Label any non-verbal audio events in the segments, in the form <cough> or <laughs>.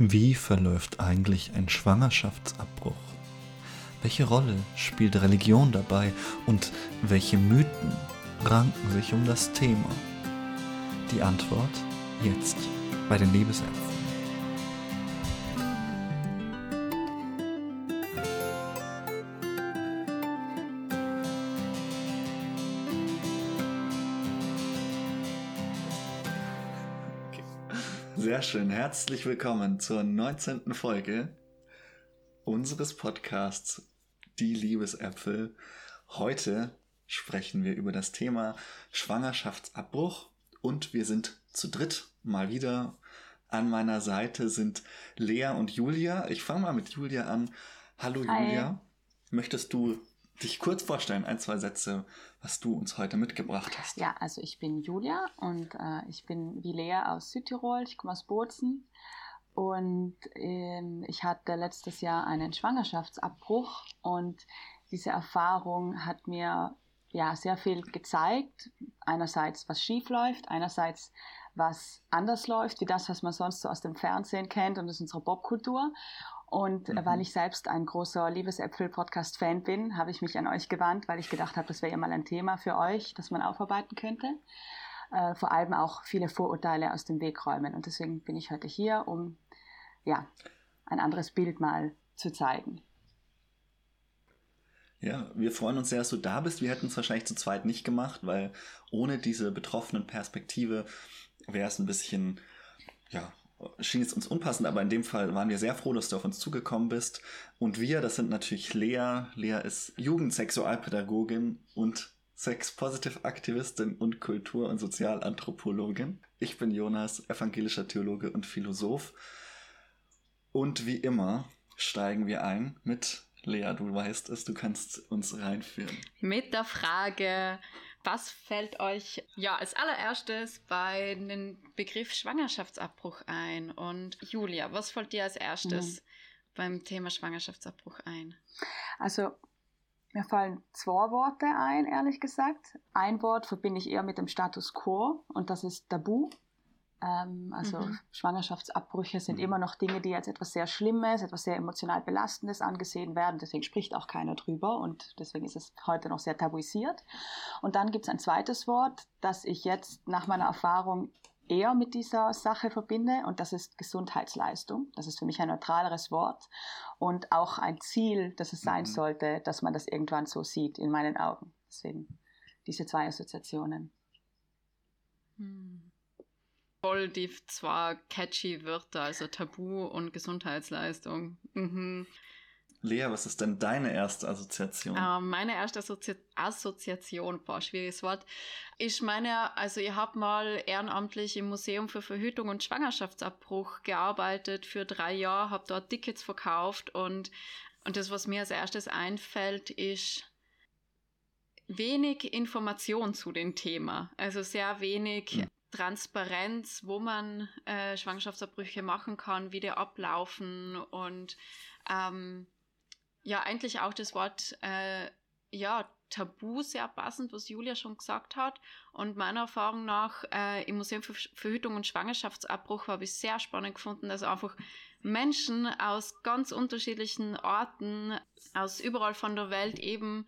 Wie verläuft eigentlich ein Schwangerschaftsabbruch? Welche Rolle spielt Religion dabei und welche Mythen ranken sich um das Thema? Die Antwort jetzt bei den Liebesäpfeln. Sehr schön. Herzlich willkommen zur 19. Folge unseres Podcasts Die Liebesäpfel. Heute sprechen wir über das Thema Schwangerschaftsabbruch und wir sind zu dritt mal wieder. An meiner Seite sind Lea und Julia. Ich fange mal mit Julia an. Hallo Hi. Julia. Möchtest du dich kurz vorstellen, ein, zwei Sätze, was du uns heute mitgebracht hast. Ja, also ich bin Julia und äh, ich bin wie Lea aus Südtirol, ich komme aus Bozen und ähm, ich hatte letztes Jahr einen Schwangerschaftsabbruch und diese Erfahrung hat mir ja sehr viel gezeigt. Einerseits, was schief läuft, einerseits, was anders läuft, wie das, was man sonst so aus dem Fernsehen kennt und das ist unsere Popkultur. Und mhm. weil ich selbst ein großer Liebesäpfel-Podcast-Fan bin, habe ich mich an euch gewandt, weil ich gedacht habe, das wäre ja mal ein Thema für euch, das man aufarbeiten könnte. Äh, vor allem auch viele Vorurteile aus dem Weg räumen. Und deswegen bin ich heute hier, um ja, ein anderes Bild mal zu zeigen. Ja, wir freuen uns sehr, dass du da bist. Wir hätten es wahrscheinlich zu zweit nicht gemacht, weil ohne diese betroffenen Perspektive wäre es ein bisschen ja, schien es uns unpassend, aber in dem Fall waren wir sehr froh, dass du auf uns zugekommen bist. Und wir, das sind natürlich Lea. Lea ist Jugendsexualpädagogin und Sex-Positive-Aktivistin und Kultur- und Sozialanthropologin. Ich bin Jonas, evangelischer Theologe und Philosoph. Und wie immer steigen wir ein mit Lea, du weißt es, du kannst uns reinführen. Mit der Frage, was fällt euch ja als allererstes bei dem Begriff Schwangerschaftsabbruch ein? Und Julia, was fällt dir als erstes mhm. beim Thema Schwangerschaftsabbruch ein? Also mir fallen zwei Worte ein, ehrlich gesagt. Ein Wort verbinde ich eher mit dem Status quo und das ist Tabu. Ähm, also mhm. Schwangerschaftsabbrüche sind mhm. immer noch Dinge, die als etwas sehr Schlimmes, etwas sehr emotional Belastendes angesehen werden. Deswegen spricht auch keiner drüber und deswegen ist es heute noch sehr tabuisiert. Und dann gibt es ein zweites Wort, das ich jetzt nach meiner Erfahrung eher mit dieser Sache verbinde und das ist Gesundheitsleistung. Das ist für mich ein neutraleres Wort und auch ein Ziel, dass es sein mhm. sollte, dass man das irgendwann so sieht in meinen Augen. Deswegen diese zwei Assoziationen. Mhm voll die zwar catchy Wörter, also Tabu und Gesundheitsleistung. Mhm. Lea, was ist denn deine erste Assoziation? Uh, meine erste Assozi Assoziation, boah, schwieriges Wort. Ich meine, also ihr habt mal ehrenamtlich im Museum für Verhütung und Schwangerschaftsabbruch gearbeitet für drei Jahre, habt dort Tickets verkauft und, und das, was mir als erstes einfällt, ist wenig Information zu dem Thema. Also sehr wenig hm. Transparenz, wo man äh, Schwangerschaftsabbrüche machen kann, wie die ablaufen und ähm, ja, eigentlich auch das Wort äh, ja, Tabu sehr passend, was Julia schon gesagt hat. Und meiner Erfahrung nach äh, im Museum für Verhütung und Schwangerschaftsabbruch habe ich sehr spannend gefunden, dass einfach Menschen aus ganz unterschiedlichen Orten, aus überall von der Welt eben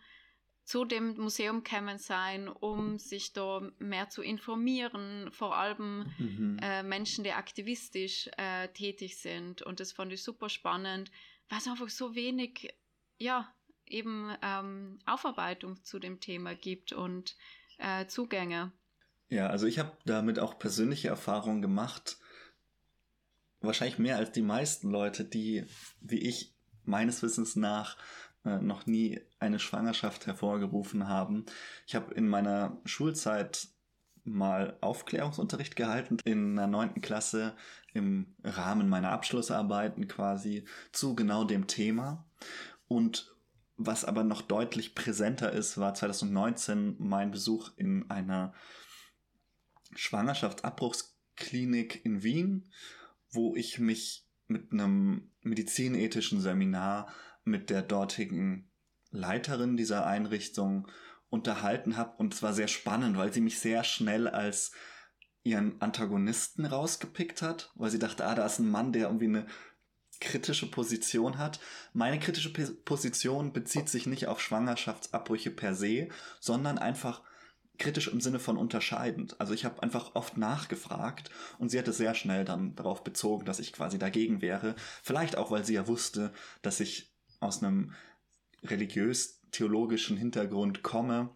zu dem Museum kommen sein, um sich da mehr zu informieren, vor allem mhm. äh, Menschen, die aktivistisch äh, tätig sind. Und das fand ich super spannend, weil es einfach so wenig, ja, eben ähm, Aufarbeitung zu dem Thema gibt und äh, Zugänge. Ja, also ich habe damit auch persönliche Erfahrungen gemacht. Wahrscheinlich mehr als die meisten Leute, die, wie ich, meines Wissens nach noch nie eine Schwangerschaft hervorgerufen haben. Ich habe in meiner Schulzeit mal Aufklärungsunterricht gehalten in der neunten Klasse im Rahmen meiner Abschlussarbeiten quasi zu genau dem Thema. Und was aber noch deutlich präsenter ist, war 2019 mein Besuch in einer Schwangerschaftsabbruchsklinik in Wien, wo ich mich mit einem medizinethischen Seminar mit der dortigen Leiterin dieser Einrichtung unterhalten habe und es war sehr spannend, weil sie mich sehr schnell als ihren Antagonisten rausgepickt hat, weil sie dachte, ah, da ist ein Mann, der irgendwie eine kritische Position hat. Meine kritische Position bezieht sich nicht auf Schwangerschaftsabbrüche per se, sondern einfach kritisch im Sinne von unterscheidend. Also ich habe einfach oft nachgefragt und sie hatte sehr schnell dann darauf bezogen, dass ich quasi dagegen wäre. Vielleicht auch, weil sie ja wusste, dass ich aus einem religiös-theologischen Hintergrund komme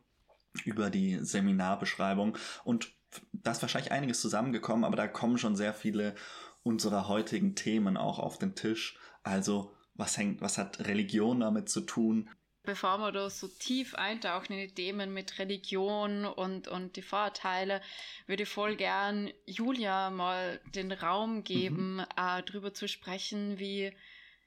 über die Seminarbeschreibung und da ist wahrscheinlich einiges zusammengekommen, aber da kommen schon sehr viele unserer heutigen Themen auch auf den Tisch. Also, was hängt, was hat Religion damit zu tun? Bevor wir da so tief eintauchen in die Themen mit Religion und, und die Vorurteile, würde ich voll gern Julia mal den Raum geben, mhm. äh, darüber zu sprechen, wie,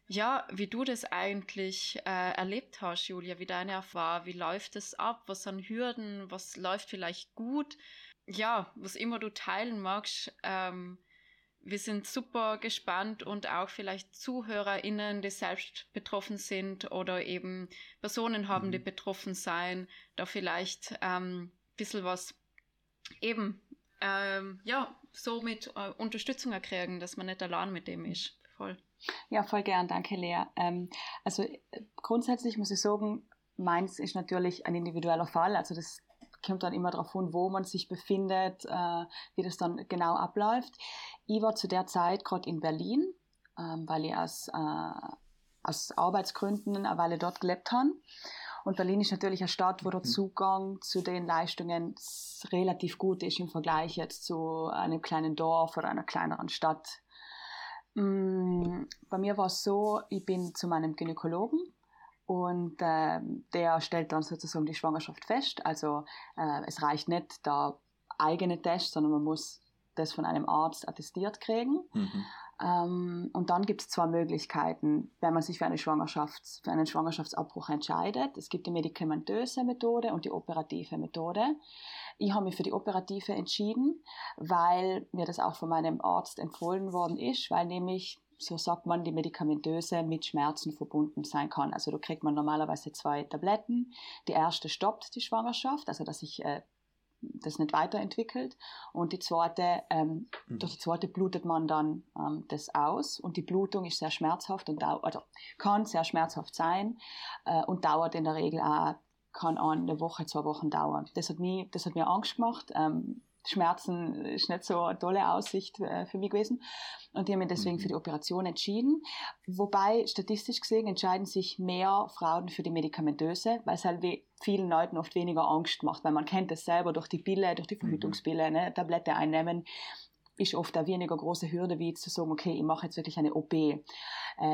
ja, wie du das eigentlich äh, erlebt hast, Julia, wie deine Erfahrung, wie läuft es ab, was sind Hürden, was läuft vielleicht gut, ja, was immer du teilen magst, ähm, wir sind super gespannt und auch vielleicht ZuhörerInnen, die selbst betroffen sind oder eben Personen haben, mhm. die betroffen sein, da vielleicht ähm, ein bisschen was eben, ähm, ja, so mit äh, Unterstützung erkriegen, dass man nicht allein mit dem ist. Voll. Ja, voll gern, danke Lea. Ähm, also äh, grundsätzlich muss ich sagen, meins ist natürlich ein individueller Fall, also das kommt dann immer darauf an, wo man sich befindet, äh, wie das dann genau abläuft. Ich war zu der Zeit gerade in Berlin, ähm, weil ich aus, äh, aus Arbeitsgründen eine Weile dort gelebt habe. Und Berlin ist natürlich eine Stadt, wo der mhm. Zugang zu den Leistungen relativ gut ist im Vergleich jetzt zu einem kleinen Dorf oder einer kleineren Stadt. Mm, bei mir war es so, ich bin zu meinem Gynäkologen und äh, der stellt dann sozusagen die Schwangerschaft fest. Also äh, es reicht nicht der eigene Test, sondern man muss das von einem Arzt attestiert kriegen. Mhm. Ähm, und dann gibt es zwei Möglichkeiten, wenn man sich für, eine Schwangerschafts-, für einen Schwangerschaftsabbruch entscheidet. Es gibt die medikamentöse Methode und die operative Methode. Ich habe mich für die operative entschieden, weil mir das auch von meinem Arzt empfohlen worden ist, weil nämlich so sagt man, die medikamentöse mit Schmerzen verbunden sein kann. Also da kriegt man normalerweise zwei Tabletten. Die erste stoppt die Schwangerschaft, also dass sich äh, das nicht weiterentwickelt. Und die zweite, ähm, mhm. durch die zweite blutet man dann ähm, das aus. Und die Blutung ist sehr schmerzhaft und dauert, also kann sehr schmerzhaft sein äh, und dauert in der Regel auch, kann eine Woche, zwei Wochen dauern. Das hat, mich, das hat mir Angst gemacht. Ähm, Schmerzen ist nicht so eine tolle Aussicht äh, für mich gewesen. Und die haben mich deswegen mhm. für die Operation entschieden. Wobei, statistisch gesehen, entscheiden sich mehr Frauen für die medikamentöse, weil es halt vielen Leuten oft weniger Angst macht, weil man kennt es selber durch die Pille, durch die mhm. Verhütungspille, ne, Tablette einnehmen ist oft eine weniger große Hürde, wie zu sagen, okay, ich mache jetzt wirklich eine OP. Äh,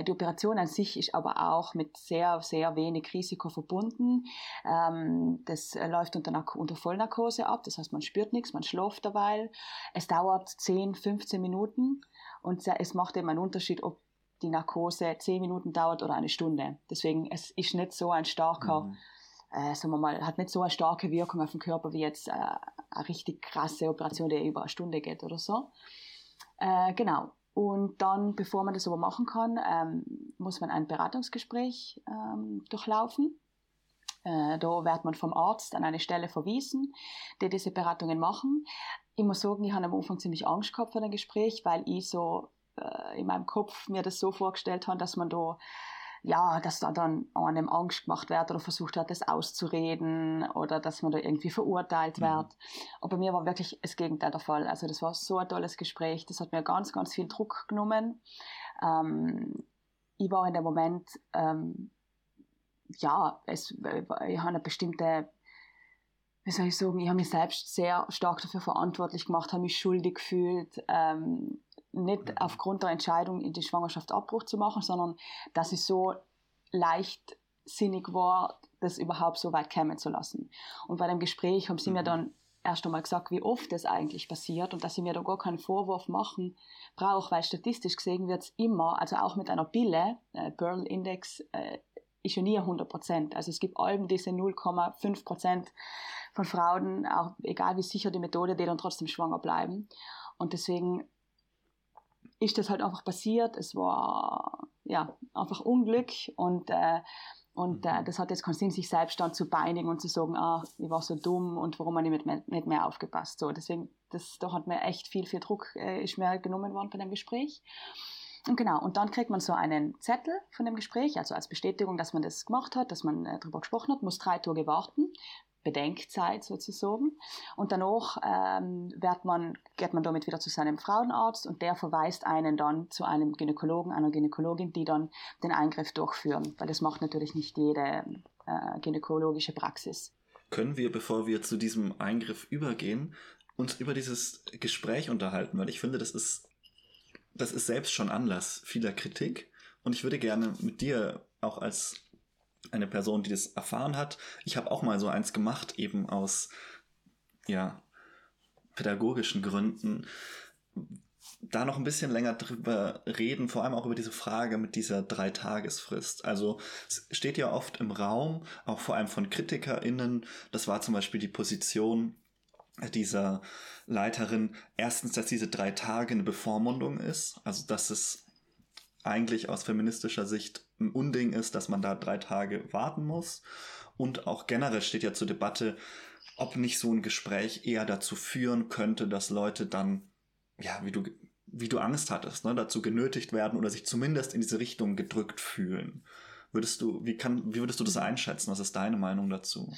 die Operation an sich ist aber auch mit sehr, sehr wenig Risiko verbunden. Ähm, das läuft unter, unter Vollnarkose ab, das heißt, man spürt nichts, man schläft dabei. Es dauert 10, 15 Minuten und es macht eben einen Unterschied, ob die Narkose 10 Minuten dauert oder eine Stunde. Deswegen, es ist nicht so ein starker mhm äh, sagen wir mal, hat nicht so eine starke Wirkung auf den Körper wie jetzt äh, eine richtig krasse Operation, die über eine Stunde geht oder so. Äh, genau. Und dann, bevor man das aber machen kann, ähm, muss man ein Beratungsgespräch ähm, durchlaufen. Äh, da wird man vom Arzt an eine Stelle verwiesen, die diese Beratungen machen. Ich muss sagen, ich habe am Anfang ziemlich Angst gehabt vor dem Gespräch, weil ich so äh, in meinem Kopf mir das so vorgestellt habe, dass man da ja, dass da dann einem Angst gemacht wird oder versucht wird, das auszureden oder dass man da irgendwie verurteilt mhm. wird. Und bei mir war wirklich das Gegenteil der Fall. Also das war so ein tolles Gespräch, das hat mir ganz, ganz viel Druck genommen. Ähm, ich war in dem Moment, ähm, ja, es, ich habe eine bestimmte wie soll ich sagen, ich habe mich selbst sehr stark dafür verantwortlich gemacht, habe mich schuldig gefühlt, ähm, nicht aufgrund der Entscheidung, in die Schwangerschaft Abbruch zu machen, sondern dass ich so leichtsinnig war, das überhaupt so weit kommen zu lassen. Und bei dem Gespräch haben sie mhm. mir dann erst einmal gesagt, wie oft das eigentlich passiert und dass ich mir da gar keinen Vorwurf machen brauche, weil statistisch gesehen wird es immer, also auch mit einer Pille, äh, Pearl Index, äh, ist ja nie 100 Prozent. Also es gibt allem diese 0,5 Prozent von Frauen, auch egal wie sicher die Methode, die dann trotzdem schwanger bleiben. Und deswegen ist das halt einfach passiert. Es war ja einfach Unglück und äh, Und äh, mhm. das hat jetzt keinen Sinn, sich selbst dann zu beinigen und zu sagen, ah, ich war so dumm und warum habe ich nicht mehr, nicht mehr aufgepasst. So, deswegen, das, da hat mir echt viel, viel Druck, äh, ist mir genommen worden bei dem Gespräch. Und genau, und dann kriegt man so einen Zettel von dem Gespräch, also als Bestätigung, dass man das gemacht hat, dass man äh, darüber gesprochen hat, muss drei Tage warten. Bedenkzeit sozusagen. Und danach ähm, wird man, geht man damit wieder zu seinem Frauenarzt und der verweist einen dann zu einem Gynäkologen, einer Gynäkologin, die dann den Eingriff durchführen, weil das macht natürlich nicht jede äh, gynäkologische Praxis. Können wir, bevor wir zu diesem Eingriff übergehen, uns über dieses Gespräch unterhalten, weil ich finde, das ist, das ist selbst schon Anlass vieler Kritik. Und ich würde gerne mit dir auch als eine Person, die das erfahren hat. Ich habe auch mal so eins gemacht, eben aus ja, pädagogischen Gründen. Da noch ein bisschen länger drüber reden, vor allem auch über diese Frage mit dieser Dreitagesfrist. Also es steht ja oft im Raum, auch vor allem von KritikerInnen, das war zum Beispiel die Position dieser Leiterin, erstens, dass diese drei Tage eine Bevormundung ist, also dass es eigentlich aus feministischer Sicht ein Unding ist, dass man da drei Tage warten muss. Und auch generell steht ja zur Debatte, ob nicht so ein Gespräch eher dazu führen könnte, dass Leute dann, ja, wie du, wie du Angst hattest, ne, dazu genötigt werden oder sich zumindest in diese Richtung gedrückt fühlen. Würdest du, wie kann, wie würdest du das einschätzen? Was ist deine Meinung dazu?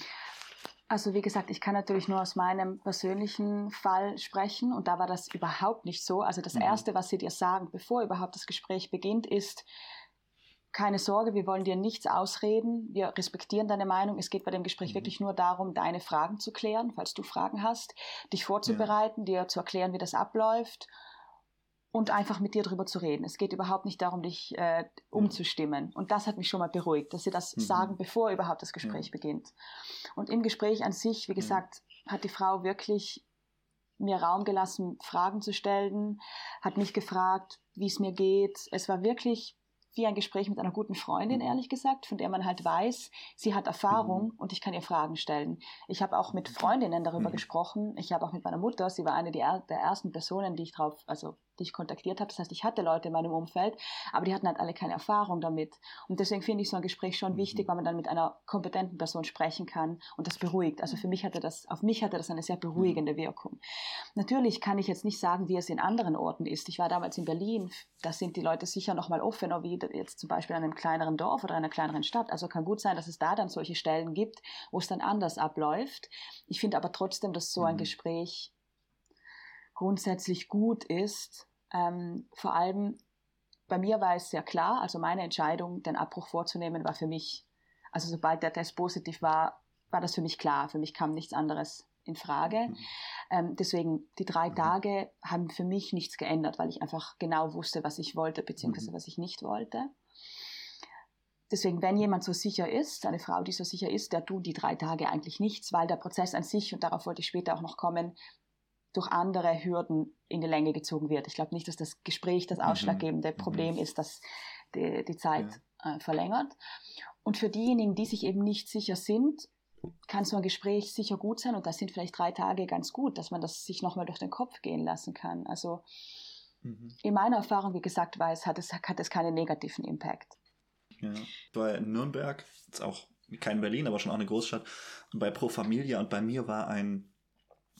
Also wie gesagt, ich kann natürlich nur aus meinem persönlichen Fall sprechen und da war das überhaupt nicht so. Also das mhm. Erste, was sie dir sagen, bevor überhaupt das Gespräch beginnt, ist, keine Sorge, wir wollen dir nichts ausreden, wir respektieren deine Meinung. Es geht bei dem Gespräch mhm. wirklich nur darum, deine Fragen zu klären, falls du Fragen hast, dich vorzubereiten, ja. dir zu erklären, wie das abläuft und einfach mit dir darüber zu reden. Es geht überhaupt nicht darum, dich äh, umzustimmen. Und das hat mich schon mal beruhigt, dass sie das mhm. sagen, bevor überhaupt das Gespräch ja. beginnt. Und im Gespräch an sich, wie gesagt, hat die Frau wirklich mir Raum gelassen, Fragen zu stellen, hat mich gefragt, wie es mir geht. Es war wirklich wie ein Gespräch mit einer guten Freundin, mhm. ehrlich gesagt, von der man halt weiß, sie hat Erfahrung mhm. und ich kann ihr Fragen stellen. Ich habe auch mit Freundinnen darüber mhm. gesprochen. Ich habe auch mit meiner Mutter, sie war eine der, der ersten Personen, die ich drauf, also die ich kontaktiert habe. Das heißt, ich hatte Leute in meinem Umfeld, aber die hatten halt alle keine Erfahrung damit. Und deswegen finde ich so ein Gespräch schon mhm. wichtig, weil man dann mit einer kompetenten Person sprechen kann und das beruhigt. Also für mich hatte das, auf mich hatte das eine sehr beruhigende mhm. Wirkung. Natürlich kann ich jetzt nicht sagen, wie es in anderen Orten ist. Ich war damals in Berlin, da sind die Leute sicher noch mal offener, wie jetzt zum Beispiel in einem kleineren Dorf oder einer kleineren Stadt. Also kann gut sein, dass es da dann solche Stellen gibt, wo es dann anders abläuft. Ich finde aber trotzdem, dass so ein mhm. Gespräch grundsätzlich gut ist. Ähm, vor allem bei mir war es sehr klar, also meine Entscheidung, den Abbruch vorzunehmen, war für mich, also sobald der Test positiv war, war das für mich klar. Für mich kam nichts anderes in Frage. Mhm. Ähm, deswegen, die drei mhm. Tage haben für mich nichts geändert, weil ich einfach genau wusste, was ich wollte, beziehungsweise mhm. was ich nicht wollte. Deswegen, wenn jemand so sicher ist, eine Frau, die so sicher ist, der tut die drei Tage eigentlich nichts, weil der Prozess an sich, und darauf wollte ich später auch noch kommen, durch andere Hürden in die Länge gezogen wird. Ich glaube nicht, dass das Gespräch das mhm. ausschlaggebende mhm. Problem ist, dass die, die Zeit ja. äh, verlängert. Und für diejenigen, die sich eben nicht sicher sind, kann so ein Gespräch sicher gut sein und das sind vielleicht drei Tage ganz gut, dass man das sich nochmal durch den Kopf gehen lassen kann. Also mhm. in meiner Erfahrung, wie gesagt, weiß, hat es, hat es keinen negativen Impact. Ja. Ich war in Nürnberg, jetzt auch kein Berlin, aber schon auch eine Großstadt, und bei Pro Familia und bei mir war ein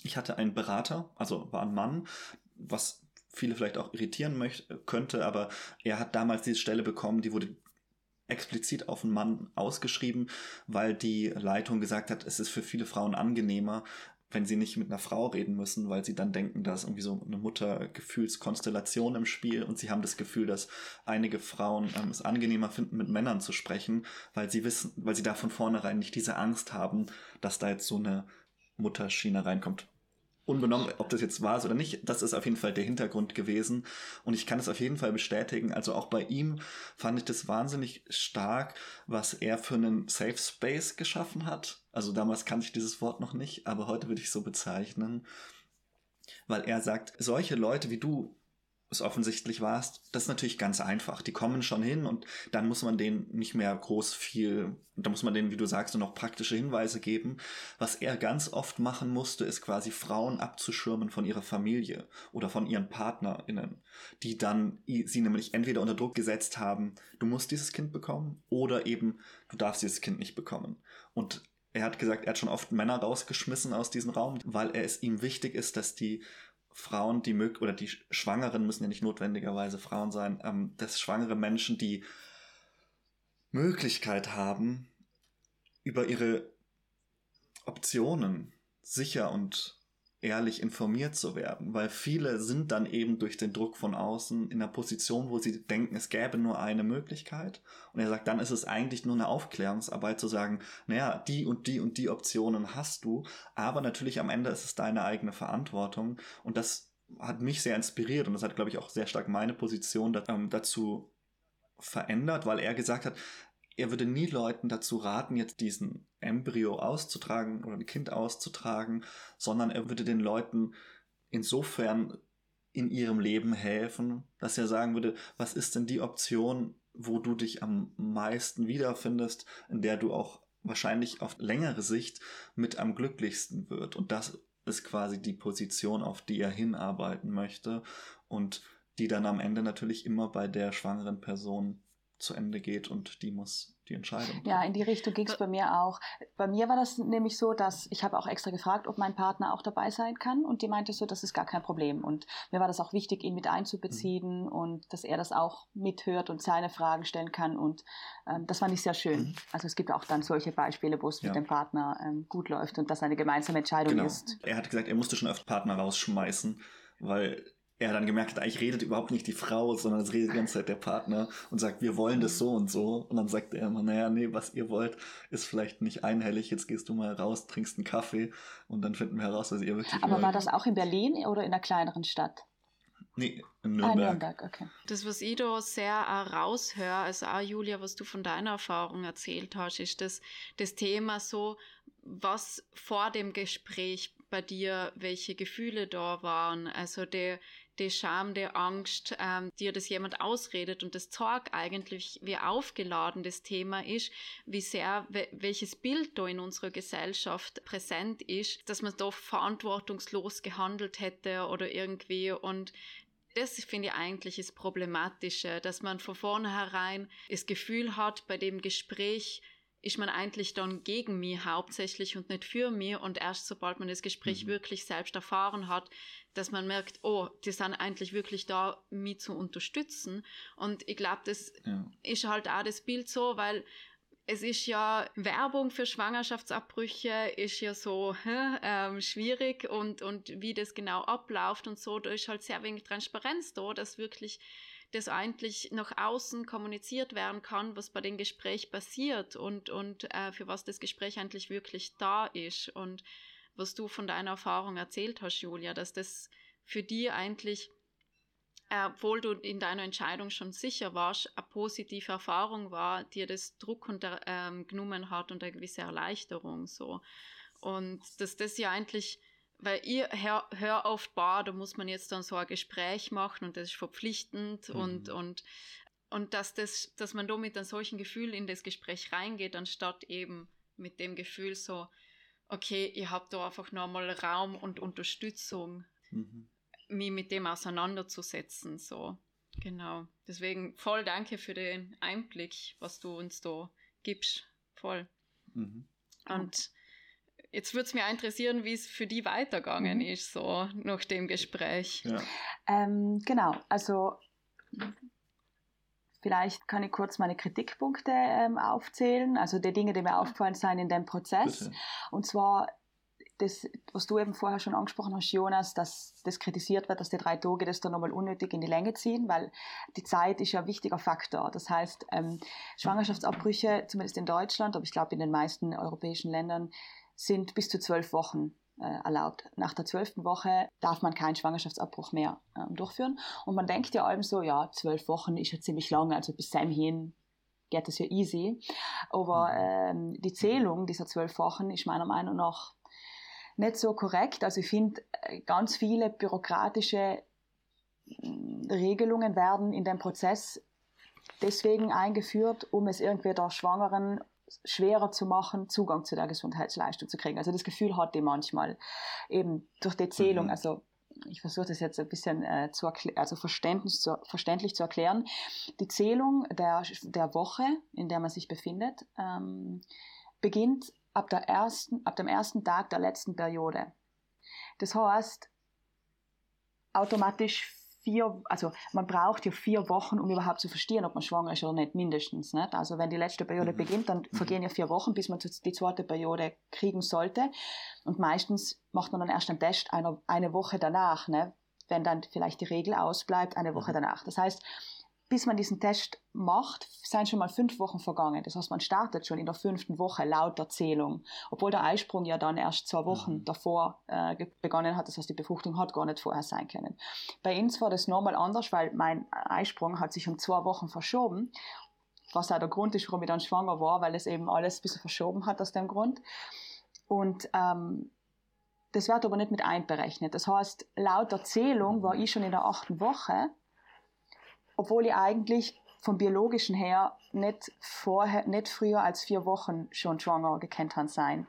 ich hatte einen Berater, also war ein Mann, was viele vielleicht auch irritieren möchte, könnte, aber er hat damals diese Stelle bekommen, die wurde explizit auf einen Mann ausgeschrieben, weil die Leitung gesagt hat, es ist für viele Frauen angenehmer, wenn sie nicht mit einer Frau reden müssen, weil sie dann denken, da ist irgendwie so eine Muttergefühlskonstellation im Spiel und sie haben das Gefühl, dass einige Frauen ähm, es angenehmer finden, mit Männern zu sprechen, weil sie wissen, weil sie da von vornherein nicht diese Angst haben, dass da jetzt so eine Mutterschiene reinkommt. Unbenommen, ob das jetzt war oder nicht, das ist auf jeden Fall der Hintergrund gewesen. Und ich kann es auf jeden Fall bestätigen. Also auch bei ihm fand ich das wahnsinnig stark, was er für einen Safe Space geschaffen hat. Also damals kannte ich dieses Wort noch nicht, aber heute würde ich es so bezeichnen. Weil er sagt, solche Leute wie du es offensichtlich warst, das ist natürlich ganz einfach. Die kommen schon hin und dann muss man denen nicht mehr groß viel, da muss man denen, wie du sagst, nur noch praktische Hinweise geben. Was er ganz oft machen musste, ist quasi Frauen abzuschirmen von ihrer Familie oder von ihren PartnerInnen, die dann sie nämlich entweder unter Druck gesetzt haben, du musst dieses Kind bekommen oder eben, du darfst dieses Kind nicht bekommen. Und er hat gesagt, er hat schon oft Männer rausgeschmissen aus diesem Raum, weil es ihm wichtig ist, dass die Frauen, die mög oder die Schwangeren müssen ja nicht notwendigerweise Frauen sein, ähm, dass schwangere Menschen die Möglichkeit haben, über ihre Optionen sicher und ehrlich informiert zu werden, weil viele sind dann eben durch den Druck von außen in einer Position, wo sie denken, es gäbe nur eine Möglichkeit. Und er sagt, dann ist es eigentlich nur eine Aufklärungsarbeit zu sagen, naja, die und die und die Optionen hast du, aber natürlich am Ende ist es deine eigene Verantwortung und das hat mich sehr inspiriert und das hat, glaube ich, auch sehr stark meine Position ähm, dazu verändert, weil er gesagt hat, er würde nie Leuten dazu raten, jetzt diesen Embryo auszutragen oder ein Kind auszutragen, sondern er würde den Leuten insofern in ihrem Leben helfen, dass er sagen würde, was ist denn die Option, wo du dich am meisten wiederfindest, in der du auch wahrscheinlich auf längere Sicht mit am glücklichsten wird. Und das ist quasi die Position, auf die er hinarbeiten möchte und die dann am Ende natürlich immer bei der schwangeren Person zu Ende geht und die muss die Entscheidung. Ja, in die Richtung ging es bei mir auch. Bei mir war das nämlich so, dass ich habe auch extra gefragt, ob mein Partner auch dabei sein kann und die meinte so, das ist gar kein Problem und mir war das auch wichtig, ihn mit einzubeziehen mhm. und dass er das auch mithört und seine Fragen stellen kann und ähm, das fand ich sehr schön. Mhm. Also es gibt auch dann solche Beispiele, wo es ja. mit dem Partner ähm, gut läuft und das eine gemeinsame Entscheidung genau. ist. Er hat gesagt, er musste schon öfter Partner rausschmeißen, weil er dann gemerkt hat, eigentlich redet überhaupt nicht die Frau, sondern es redet die ganze Zeit der Partner und sagt, wir wollen das so und so. Und dann sagt er immer, naja, nee, was ihr wollt, ist vielleicht nicht einhellig. Jetzt gehst du mal raus, trinkst einen Kaffee und dann finden wir heraus, was ihr wirklich Aber wollt. war das auch in Berlin oder in einer kleineren Stadt? Nee, in Nürnberg. Ah, Nürnberg, okay. Das, was ich da sehr raushöre, also auch Julia, was du von deiner Erfahrung erzählt hast, ist das, das Thema so, was vor dem Gespräch bei dir, welche Gefühle da waren, also der, die Scham, die Angst, ähm, dir das jemand ausredet und das zeigt eigentlich, wie aufgeladen das Thema ist, wie sehr, welches Bild da in unserer Gesellschaft präsent ist, dass man da verantwortungslos gehandelt hätte oder irgendwie. Und das finde ich eigentlich das Problematische, dass man von vornherein das Gefühl hat, bei dem Gespräch, ist man eigentlich dann gegen mich hauptsächlich und nicht für mich. Und erst sobald man das Gespräch mhm. wirklich selbst erfahren hat, dass man merkt, oh, die sind eigentlich wirklich da, mich zu unterstützen. Und ich glaube, das ja. ist halt auch das Bild so, weil es ist ja Werbung für Schwangerschaftsabbrüche ist ja so ähm, schwierig und, und wie das genau abläuft und so, da ist halt sehr wenig Transparenz da, dass wirklich das eigentlich nach außen kommuniziert werden kann, was bei dem Gespräch passiert und, und äh, für was das Gespräch eigentlich wirklich da ist. Und was du von deiner Erfahrung erzählt hast, Julia, dass das für die eigentlich, äh, obwohl du in deiner Entscheidung schon sicher warst, eine positive Erfahrung war, dir das Druck unter, ähm, genommen hat und eine gewisse Erleichterung so. Und dass das ja eigentlich weil ich höre hör oft, boah, da muss man jetzt dann so ein Gespräch machen und das ist verpflichtend mhm. und, und, und dass, das, dass man da mit einem solchen Gefühl in das Gespräch reingeht, anstatt eben mit dem Gefühl so, okay, ihr habt da einfach nochmal Raum und Unterstützung, mhm. mich mit dem auseinanderzusetzen, so. Genau. Deswegen voll danke für den Einblick, was du uns da gibst. Voll. Mhm. Und Jetzt würde es mich interessieren, wie es für die weitergegangen mhm. ist, so nach dem Gespräch. Ja. Ähm, genau, also vielleicht kann ich kurz meine Kritikpunkte ähm, aufzählen, also die Dinge, die mir aufgefallen sind in dem Prozess. Bitte. Und zwar das, was du eben vorher schon angesprochen hast, Jonas, dass das kritisiert wird, dass die drei Tage das dann nochmal unnötig in die Länge ziehen, weil die Zeit ist ja ein wichtiger Faktor. Das heißt, ähm, Schwangerschaftsabbrüche, zumindest in Deutschland, aber ich glaube in den meisten europäischen Ländern, sind bis zu zwölf Wochen äh, erlaubt. Nach der zwölften Woche darf man keinen Schwangerschaftsabbruch mehr ähm, durchführen. Und man denkt ja allem so, ja, zwölf Wochen ist ja ziemlich lang, also bis Sam hin geht das ja easy. Aber mhm. ähm, die Zählung dieser zwölf Wochen ist meiner Meinung nach nicht so korrekt. Also ich finde äh, ganz viele bürokratische Regelungen werden in dem Prozess deswegen eingeführt, um es irgendwie der Schwangeren schwerer zu machen, Zugang zu der Gesundheitsleistung zu kriegen. Also das Gefühl hat die manchmal eben durch die Zählung, mhm. also ich versuche das jetzt ein bisschen äh, zu also verständlich zu, verständlich zu erklären. Die Zählung der, der Woche, in der man sich befindet, ähm, beginnt ab, der ersten, ab dem ersten Tag der letzten Periode. Das heißt, automatisch vier, also man braucht ja vier Wochen, um überhaupt zu verstehen, ob man schwanger ist oder nicht, mindestens. Nicht? Also wenn die letzte Periode mhm. beginnt, dann mhm. vergehen ja vier Wochen, bis man die zweite Periode kriegen sollte. Und meistens macht man dann erst einen Test eine, eine Woche danach, ne? wenn dann vielleicht die Regel ausbleibt, eine Woche mhm. danach. Das heißt, bis man diesen Test macht, sind schon mal fünf Wochen vergangen. Das heißt, man startet schon in der fünften Woche laut der Zählung. Obwohl der Eisprung ja dann erst zwei Wochen mhm. davor äh, begonnen hat. Das heißt, die Befruchtung hat gar nicht vorher sein können. Bei uns war das nochmal anders, weil mein Eisprung hat sich um zwei Wochen verschoben. Was auch der Grund ist, warum ich dann schwanger war, weil es eben alles ein bisschen verschoben hat aus dem Grund. Und ähm, das wird aber nicht mit einberechnet. Das heißt, laut der Zählung war ich schon in der achten Woche obwohl ich eigentlich vom biologischen her nicht vorher, nicht früher als vier Wochen schon schwanger gekannt haben sein.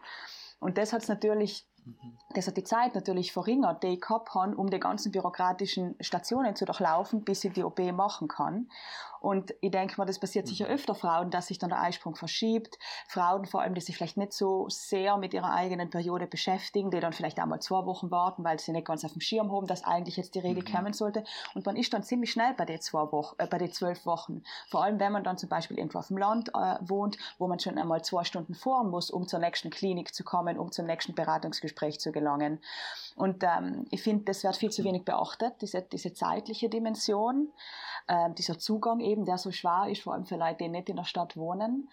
Und das hat natürlich das hat die Zeit natürlich verringert, die ich gehabt habe, um die ganzen bürokratischen Stationen zu durchlaufen, bis ich die OP machen kann. Und ich denke mal, das passiert sicher mhm. öfter Frauen, dass sich dann der Eisprung verschiebt. Frauen vor allem, die sich vielleicht nicht so sehr mit ihrer eigenen Periode beschäftigen, die dann vielleicht einmal zwei Wochen warten, weil sie nicht ganz auf dem Schirm haben, dass eigentlich jetzt die Regel mhm. kommen sollte. Und man ist dann ziemlich schnell bei den zwei Wochen, äh, bei den zwölf Wochen. Vor allem, wenn man dann zum Beispiel irgendwo auf dem Land äh, wohnt, wo man schon einmal zwei Stunden fahren muss, um zur nächsten Klinik zu kommen, um zum nächsten Beratungsgespräch zu gelangen. Und ähm, ich finde, das wird viel zu wenig beachtet, diese, diese zeitliche Dimension, äh, dieser Zugang eben, der so schwer ist, vor allem für Leute, die nicht in der Stadt wohnen.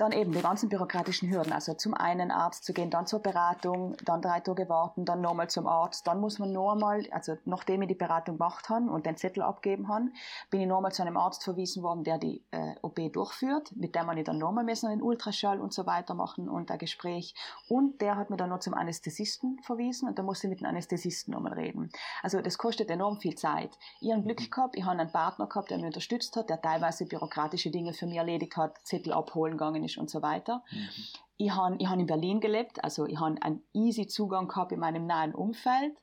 Dann eben die ganzen bürokratischen Hürden. Also zum einen Arzt zu gehen, dann zur Beratung, dann drei Tage warten, dann nochmal zum Arzt. Dann muss man nochmal, also nachdem ich die Beratung gemacht habe und den Zettel abgeben habe, bin ich nochmal zu einem Arzt verwiesen worden, der die äh, OP durchführt, mit dem man ich dann nochmal müssen einen Ultraschall und so weiter machen und ein Gespräch. Und der hat mir dann noch zum Anästhesisten verwiesen und da musste ich mit dem Anästhesisten nochmal reden. Also das kostet enorm viel Zeit. Ich habe Glück mhm. gehabt, ich habe einen Partner gehabt, der mich unterstützt hat, der teilweise bürokratische Dinge für mich erledigt hat, Zettel abholen gegangen ist ist und so weiter. Mhm. Ich habe ich hab in Berlin gelebt, also ich habe einen easy Zugang gehabt in meinem nahen Umfeld.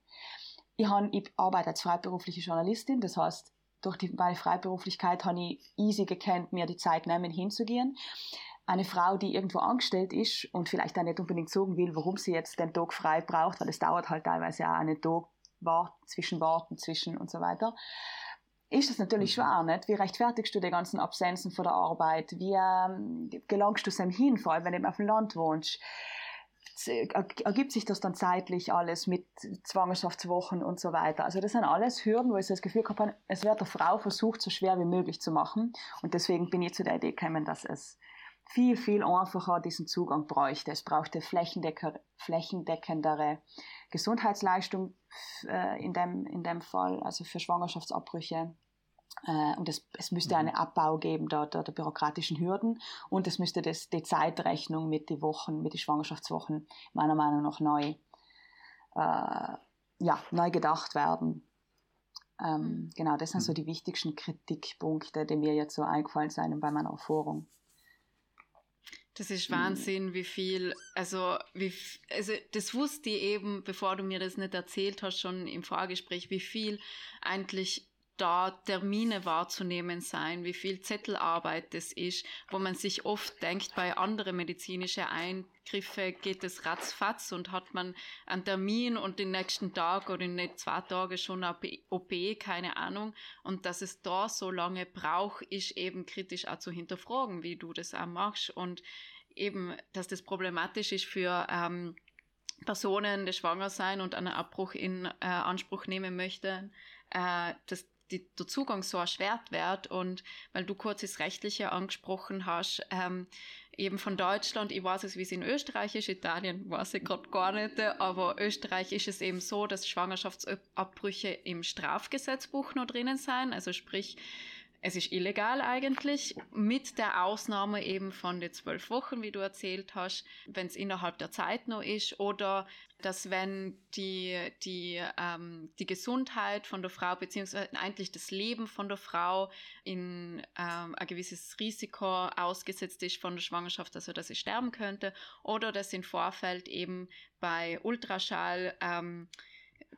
Ich, hab, ich arbeite als freiberufliche Journalistin, das heißt, durch die, meine Freiberuflichkeit habe ich easy gekannt, mir die Zeit nehmen, hinzugehen. Eine Frau, die irgendwo angestellt ist und vielleicht auch nicht unbedingt sagen will, warum sie jetzt den Tag frei braucht, weil es dauert halt teilweise auch einen Tag zwischen Warten, zwischen und so weiter ist das natürlich mhm. schwer, nicht? Wie rechtfertigst du die ganzen Absenzen von der Arbeit? Wie ähm, gelangst du es hin, vor allem wenn du auf dem Land wohnst? Ergibt sich das dann zeitlich alles mit Zwangerschaftswochen und so weiter? Also das sind alles Hürden, wo ich so das Gefühl habe, es wird der Frau versucht, so schwer wie möglich zu machen. Und deswegen bin ich zu der Idee gekommen, dass es viel, viel einfacher diesen Zugang bräuchte. Es brauchte flächendeckendere Gesundheitsleistung äh, in, dem, in dem Fall, also für Schwangerschaftsabbrüche. Äh, und es, es müsste mhm. einen Abbau geben der, der, der, bürokratischen Hürden und es müsste das, die Zeitrechnung mit den Wochen, mit den Schwangerschaftswochen meiner Meinung nach neu, äh, ja, neu gedacht werden. Ähm, mhm. genau, das sind so mhm. die wichtigsten Kritikpunkte, die mir jetzt so eingefallen sind bei meiner Erfahrung. Das ist Wahnsinn, wie viel, also, wie, also, das wusste ich eben, bevor du mir das nicht erzählt hast, schon im Vorgespräch, wie viel eigentlich da Termine wahrzunehmen sein, wie viel Zettelarbeit das ist, wo man sich oft denkt, bei anderen medizinischen Eingriffe geht es ratzfatz und hat man einen Termin und den nächsten Tag oder in zwei Tagen schon eine OP, keine Ahnung. Und dass es da so lange braucht, ist eben kritisch auch zu hinterfragen, wie du das auch machst. Und eben, dass das problematisch ist für ähm, Personen, die schwanger sein und einen Abbruch in äh, Anspruch nehmen möchten, äh, dass die, der Zugang so erschwert wird und weil du kurz das Rechtliche angesprochen hast, ähm, eben von Deutschland, ich weiß es, wie es in Österreich ist, Italien weiß ich gerade gar nicht, aber Österreich ist es eben so, dass Schwangerschaftsabbrüche im Strafgesetzbuch noch drinnen sein, also sprich, es ist illegal eigentlich, mit der Ausnahme eben von den zwölf Wochen, wie du erzählt hast, wenn es innerhalb der Zeit noch ist, oder dass wenn die, die, ähm, die Gesundheit von der Frau, beziehungsweise eigentlich das Leben von der Frau in ähm, ein gewisses Risiko ausgesetzt ist von der Schwangerschaft, also dass sie sterben könnte, oder dass im Vorfeld eben bei Ultraschall ähm,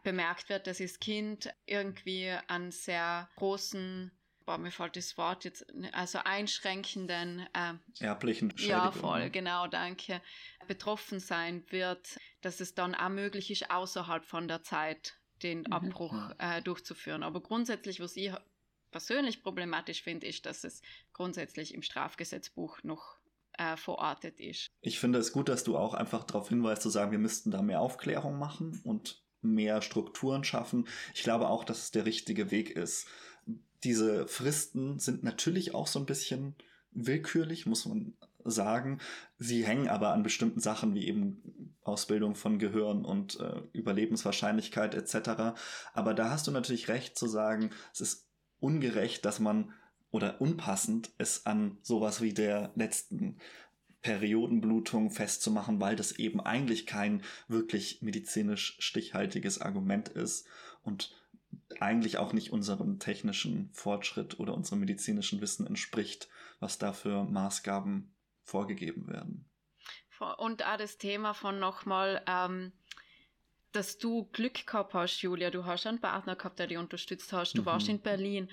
bemerkt wird, dass das Kind irgendwie einen sehr großen boah, mir fällt das Wort jetzt, ne, also einschränkenden äh, erblichen. Ja, voll, genau, danke, betroffen sein wird, dass es dann auch möglich ist, außerhalb von der Zeit den mhm. Abbruch mhm. äh, durchzuführen. Aber grundsätzlich, was ich persönlich problematisch finde, ist, dass es grundsätzlich im Strafgesetzbuch noch äh, verortet ist. Ich finde es gut, dass du auch einfach darauf hinweist, zu sagen, wir müssten da mehr Aufklärung machen und mehr Strukturen schaffen. Ich glaube auch, dass es der richtige Weg ist diese Fristen sind natürlich auch so ein bisschen willkürlich, muss man sagen. Sie hängen aber an bestimmten Sachen wie eben Ausbildung von Gehirn und äh, Überlebenswahrscheinlichkeit etc. Aber da hast du natürlich recht zu sagen, es ist ungerecht, dass man oder unpassend es an sowas wie der letzten Periodenblutung festzumachen, weil das eben eigentlich kein wirklich medizinisch stichhaltiges Argument ist. Und eigentlich auch nicht unserem technischen Fortschritt oder unserem medizinischen Wissen entspricht, was da für Maßgaben vorgegeben werden. Und auch das Thema von nochmal, ähm, dass du Glück gehabt hast, Julia. Du hast einen Partner gehabt, der dich unterstützt hast. Du mhm. warst in Berlin.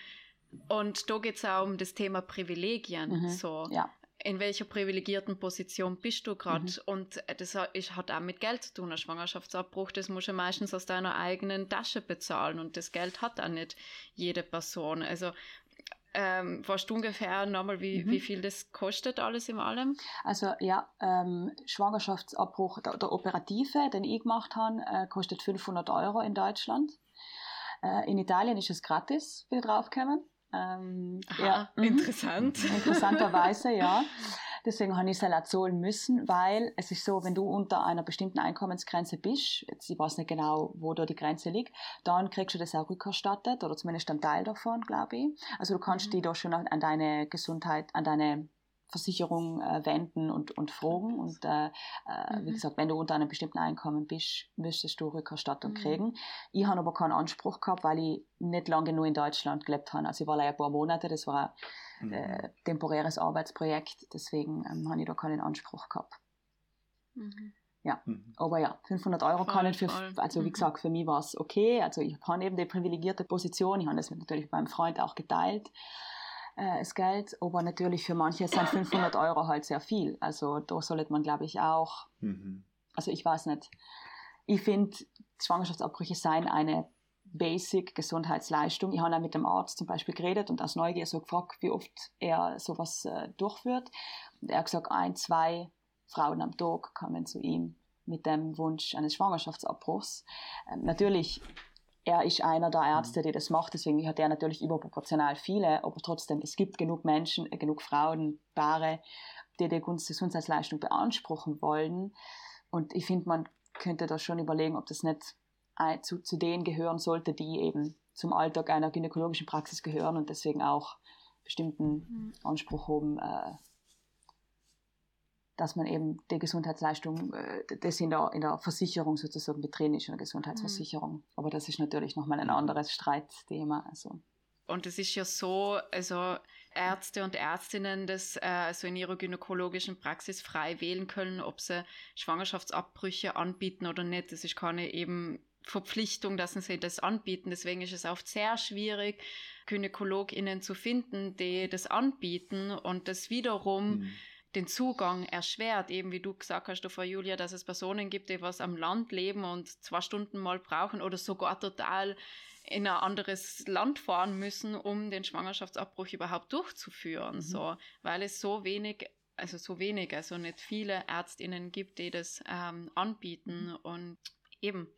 Und da geht es auch um das Thema Privilegien. Mhm. So. Ja in welcher privilegierten Position bist du gerade? Mhm. Und das hat auch mit Geld zu tun. Ein Schwangerschaftsabbruch, das musst du meistens aus deiner eigenen Tasche bezahlen und das Geld hat auch nicht jede Person. Also ähm, weißt du ungefähr nochmal, wie, mhm. wie viel das kostet alles im allem? Also ja, ähm, Schwangerschaftsabbruch, der, der, operative, den ich gemacht habe, äh, kostet 500 Euro in Deutschland. Äh, in Italien ist es gratis, wie draufkommen. Ähm, Aha, ja, mhm. interessant. <laughs> Interessanterweise, ja. Deswegen habe ich es auch zahlen müssen, weil es ist so, wenn du unter einer bestimmten Einkommensgrenze bist, jetzt, ich weiß nicht genau, wo da die Grenze liegt, dann kriegst du das auch rückerstattet oder zumindest einen Teil davon, glaube ich. Also du kannst mhm. dich da schon an deine Gesundheit, an deine Versicherung äh, wenden und, und fragen. Und äh, äh, mhm. wie gesagt, wenn du unter einem bestimmten Einkommen bist, müsstest du Rückerstattung mhm. kriegen. Ich habe aber keinen Anspruch gehabt, weil ich nicht lange nur in Deutschland gelebt habe. Also ich war leider ein paar Monate, das war ein äh, mhm. temporäres Arbeitsprojekt, deswegen ähm, habe ich da keinen Anspruch gehabt. Mhm. Ja, mhm. aber ja, 500 Euro voll, kann ich für, also wie mhm. gesagt, für mich war es okay. Also ich habe eben die privilegierte Position, ich habe das natürlich mit meinem Freund auch geteilt äh, das Geld, aber natürlich für manche sind 500 Euro halt sehr viel. Also da sollte man, glaube ich, auch, mhm. also ich weiß nicht, ich finde, Schwangerschaftsabbrüche seien eine Basic Gesundheitsleistung. Ich habe auch mit dem Arzt zum Beispiel geredet und aus Neugier so gefragt, wie oft er sowas äh, durchführt. Und er hat gesagt, ein, zwei Frauen am Tag kommen zu ihm mit dem Wunsch eines Schwangerschaftsabbruchs. Ähm, natürlich er ist einer der Ärzte, die das macht, deswegen hat er natürlich überproportional viele, aber trotzdem, es gibt genug Menschen, äh, genug Frauen, Paare, die die Gesundheitsleistung beanspruchen wollen. Und ich finde, man könnte da schon überlegen, ob das nicht zu, zu denen gehören sollte, die eben zum Alltag einer gynäkologischen Praxis gehören und deswegen auch bestimmten mhm. Anspruch haben, äh, dass man eben die Gesundheitsleistung, äh, das in der, in der Versicherung sozusagen mit drin ist, in der Gesundheitsversicherung. Mhm. Aber das ist natürlich nochmal ein anderes Streitthema. Also. Und es ist ja so, also Ärzte und Ärztinnen das äh, also in ihrer gynäkologischen Praxis frei wählen können, ob sie Schwangerschaftsabbrüche anbieten oder nicht. Das ist keine eben Verpflichtung, dass sie das anbieten. Deswegen ist es oft sehr schwierig, GynäkologInnen zu finden, die das anbieten und das wiederum mhm den Zugang erschwert, eben wie du gesagt hast, Frau Julia, dass es Personen gibt, die was am Land leben und zwei Stunden mal brauchen oder sogar total in ein anderes Land fahren müssen, um den Schwangerschaftsabbruch überhaupt durchzuführen, mhm. so, weil es so wenig, also so wenig, also nicht viele Ärztinnen gibt, die das ähm, anbieten mhm. und eben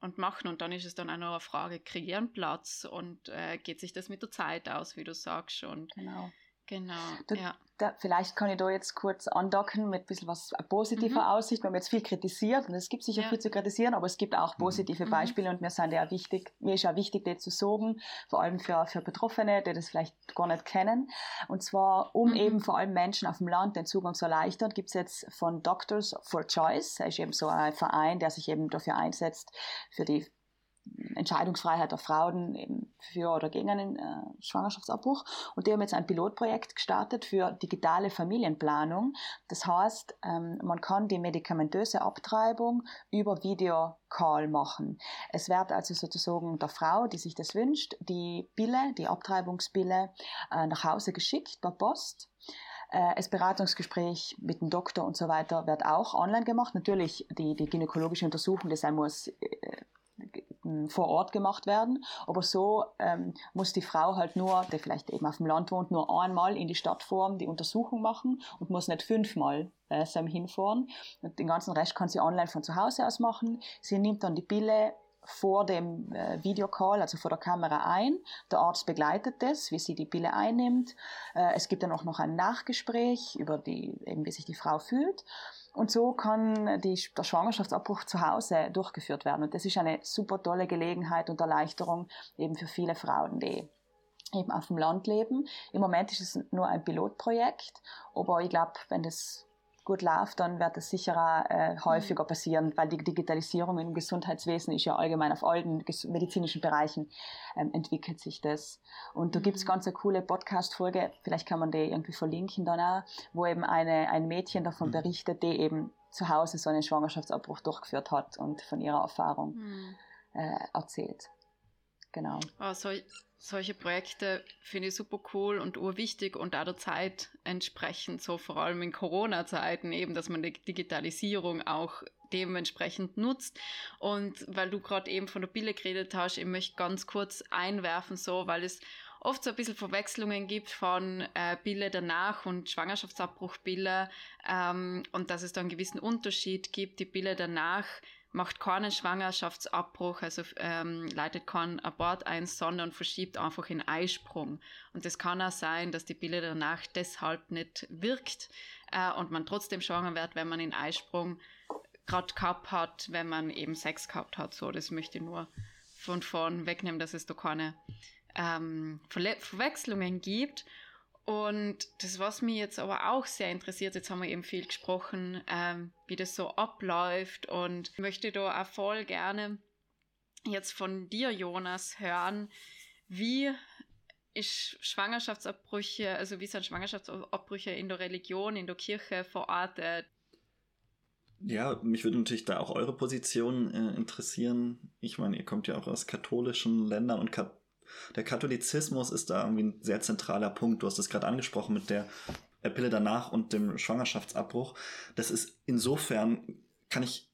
und machen. Und dann ist es dann auch noch eine Frage, einen Platz und äh, geht sich das mit der Zeit aus, wie du sagst. Und genau. Genau, da, ja. Da, vielleicht kann ich da jetzt kurz andocken mit ein bisschen was positiver mhm. Aussicht. Wir haben jetzt viel kritisiert und es gibt sicher ja. viel zu kritisieren, aber es gibt auch mhm. positive mhm. Beispiele und mir sind ja wichtig, mir ist ja wichtig, die zu sagen, vor allem für, für Betroffene, die das vielleicht gar nicht kennen. Und zwar, um mhm. eben vor allem Menschen auf dem Land den Zugang zu erleichtern, gibt es jetzt von Doctors for Choice, das ist eben so ein Verein, der sich eben dafür einsetzt, für die Entscheidungsfreiheit der Frauen eben für oder gegen einen äh, Schwangerschaftsabbruch. Und die haben jetzt ein Pilotprojekt gestartet für digitale Familienplanung. Das heißt, ähm, man kann die medikamentöse Abtreibung über Videocall machen. Es wird also sozusagen der Frau, die sich das wünscht, die Bille, die Abtreibungsbille äh, nach Hause geschickt per Post. Äh, das Beratungsgespräch mit dem Doktor und so weiter wird auch online gemacht. Natürlich die, die gynäkologische Untersuchung, das muss äh, vor Ort gemacht werden. Aber so ähm, muss die Frau halt nur, die vielleicht eben auf dem Land wohnt, nur einmal in die Stadtform die Untersuchung machen und muss nicht fünfmal äh, hinfahren. Und den ganzen Rest kann sie online von zu Hause aus machen. Sie nimmt dann die Pille vor dem äh, Videocall, also vor der Kamera ein. Der Arzt begleitet das, wie sie die Pille einnimmt. Äh, es gibt dann auch noch ein Nachgespräch über die, eben wie sich die Frau fühlt. Und so kann die, der Schwangerschaftsabbruch zu Hause durchgeführt werden. Und das ist eine super tolle Gelegenheit und Erleichterung eben für viele Frauen, die eben auf dem Land leben. Im Moment ist es nur ein Pilotprojekt, aber ich glaube, wenn das gut läuft, dann wird das sicher äh, häufiger passieren, weil die Digitalisierung im Gesundheitswesen ist ja allgemein auf allen medizinischen Bereichen ähm, entwickelt sich das. Und da mhm. gibt's ganz eine coole Podcast-Folge, vielleicht kann man die irgendwie verlinken dann auch, wo eben eine, ein Mädchen davon mhm. berichtet, die eben zu Hause so einen Schwangerschaftsabbruch durchgeführt hat und von ihrer Erfahrung mhm. äh, erzählt. Genau. Oh, so, solche Projekte finde ich super cool und urwichtig und auch der Zeit entsprechend, so vor allem in Corona-Zeiten eben, dass man die Digitalisierung auch dementsprechend nutzt. Und weil du gerade eben von der Pille geredet hast, ich möchte ganz kurz einwerfen, so, weil es oft so ein bisschen Verwechslungen gibt von äh, Pille danach und Schwangerschaftsabbruchpille ähm, und dass es da einen gewissen Unterschied gibt. Die Pille danach macht keinen Schwangerschaftsabbruch, also ähm, leitet keinen Abort ein, sondern verschiebt einfach den Eisprung. Und es kann auch sein, dass die Pille danach deshalb nicht wirkt äh, und man trotzdem schwanger wird, wenn man den Eisprung gerade gehabt hat, wenn man eben Sex gehabt hat. So, das möchte ich nur von vorn wegnehmen, dass es da keine ähm, Verwechslungen gibt. Und das, was mich jetzt aber auch sehr interessiert, jetzt haben wir eben viel gesprochen, ähm, wie das so abläuft und möchte da auch voll gerne jetzt von dir, Jonas, hören, wie ist Schwangerschaftsabbrüche, also wie sind Schwangerschaftsabbrüche in der Religion, in der Kirche verortet? Ja, mich würde natürlich da auch eure Position äh, interessieren. Ich meine, ihr kommt ja auch aus katholischen Ländern und Kat der Katholizismus ist da irgendwie ein sehr zentraler Punkt. Du hast es gerade angesprochen mit der Pille danach und dem Schwangerschaftsabbruch. Das ist insofern, kann ich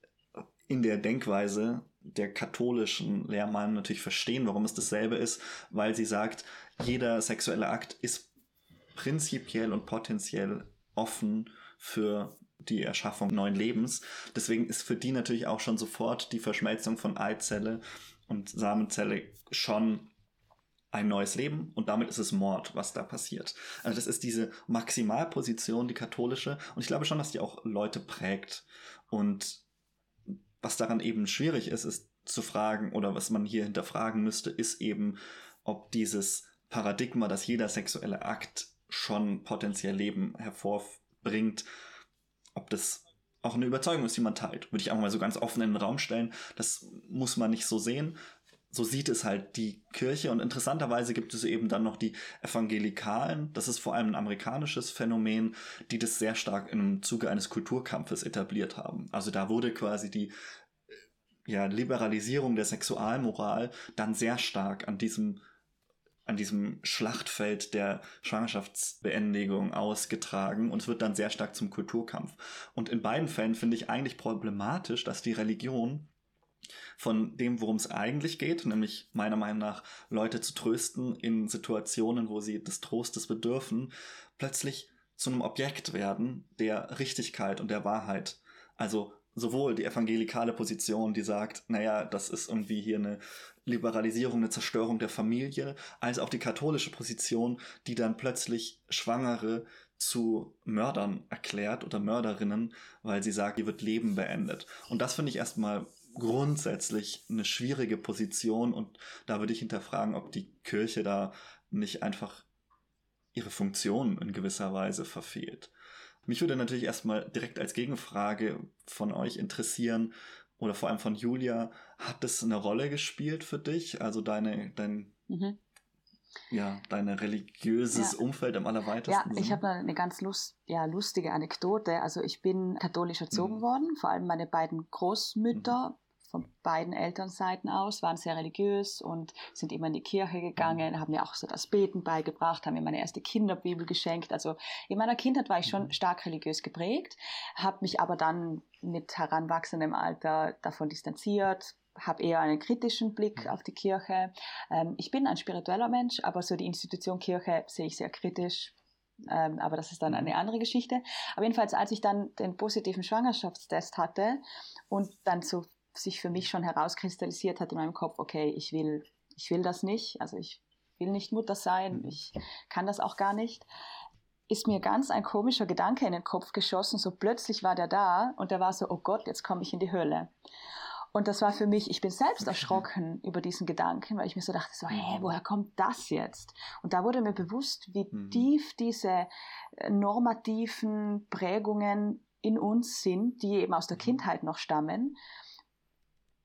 in der Denkweise der katholischen Lehrmeinung natürlich verstehen, warum es dasselbe ist, weil sie sagt, jeder sexuelle Akt ist prinzipiell und potenziell offen für die Erschaffung neuen Lebens. Deswegen ist für die natürlich auch schon sofort die Verschmelzung von Eizelle und Samenzelle schon ein neues Leben und damit ist es Mord, was da passiert. Also das ist diese Maximalposition, die katholische und ich glaube schon, dass die auch Leute prägt und was daran eben schwierig ist, ist zu fragen oder was man hier hinterfragen müsste, ist eben, ob dieses Paradigma, dass jeder sexuelle Akt schon potenziell Leben hervorbringt, ob das auch eine Überzeugung ist, die man teilt. Würde ich einfach mal so ganz offen in den Raum stellen. Das muss man nicht so sehen so sieht es halt die Kirche. Und interessanterweise gibt es eben dann noch die Evangelikalen. Das ist vor allem ein amerikanisches Phänomen, die das sehr stark im Zuge eines Kulturkampfes etabliert haben. Also da wurde quasi die ja, Liberalisierung der Sexualmoral dann sehr stark an diesem an diesem Schlachtfeld der Schwangerschaftsbeendigung ausgetragen und es wird dann sehr stark zum Kulturkampf. Und in beiden Fällen finde ich eigentlich problematisch, dass die Religion von dem, worum es eigentlich geht, nämlich meiner Meinung nach Leute zu trösten in Situationen, wo sie des Trostes bedürfen, plötzlich zu einem Objekt werden der Richtigkeit und der Wahrheit. Also sowohl die evangelikale Position, die sagt, naja, das ist irgendwie hier eine Liberalisierung, eine Zerstörung der Familie, als auch die katholische Position, die dann plötzlich Schwangere zu Mördern erklärt oder Mörderinnen, weil sie sagt, hier wird Leben beendet. Und das finde ich erstmal grundsätzlich eine schwierige Position und da würde ich hinterfragen, ob die Kirche da nicht einfach ihre Funktion in gewisser Weise verfehlt. Mich würde natürlich erstmal direkt als Gegenfrage von euch interessieren, oder vor allem von Julia, hat das eine Rolle gespielt für dich? Also deine, dein, mhm. ja, dein religiöses ja. Umfeld im allerweitesten Ja, ich habe eine ganz lust, ja, lustige Anekdote. Also ich bin katholisch erzogen mhm. worden, vor allem meine beiden Großmütter mhm von beiden Elternseiten aus, waren sehr religiös und sind immer in die Kirche gegangen, mhm. haben mir auch so das Beten beigebracht, haben mir meine erste Kinderbibel geschenkt. Also in meiner Kindheit war ich schon mhm. stark religiös geprägt, habe mich aber dann mit heranwachsendem Alter davon distanziert, habe eher einen kritischen Blick mhm. auf die Kirche. Ähm, ich bin ein spiritueller Mensch, aber so die Institution Kirche sehe ich sehr kritisch. Ähm, aber das ist dann eine andere Geschichte. Aber jedenfalls, als ich dann den positiven Schwangerschaftstest hatte und dann so sich für mich schon herauskristallisiert hat in meinem Kopf, okay, ich will, ich will das nicht, also ich will nicht Mutter sein, mhm. ich kann das auch gar nicht, ist mir ganz ein komischer Gedanke in den Kopf geschossen, so plötzlich war der da und der war so, oh Gott, jetzt komme ich in die Hölle. Und das war für mich, ich bin selbst erschrocken über diesen Gedanken, weil ich mir so dachte, so, hä, woher kommt das jetzt? Und da wurde mir bewusst, wie mhm. tief diese äh, normativen Prägungen in uns sind, die eben aus der mhm. Kindheit noch stammen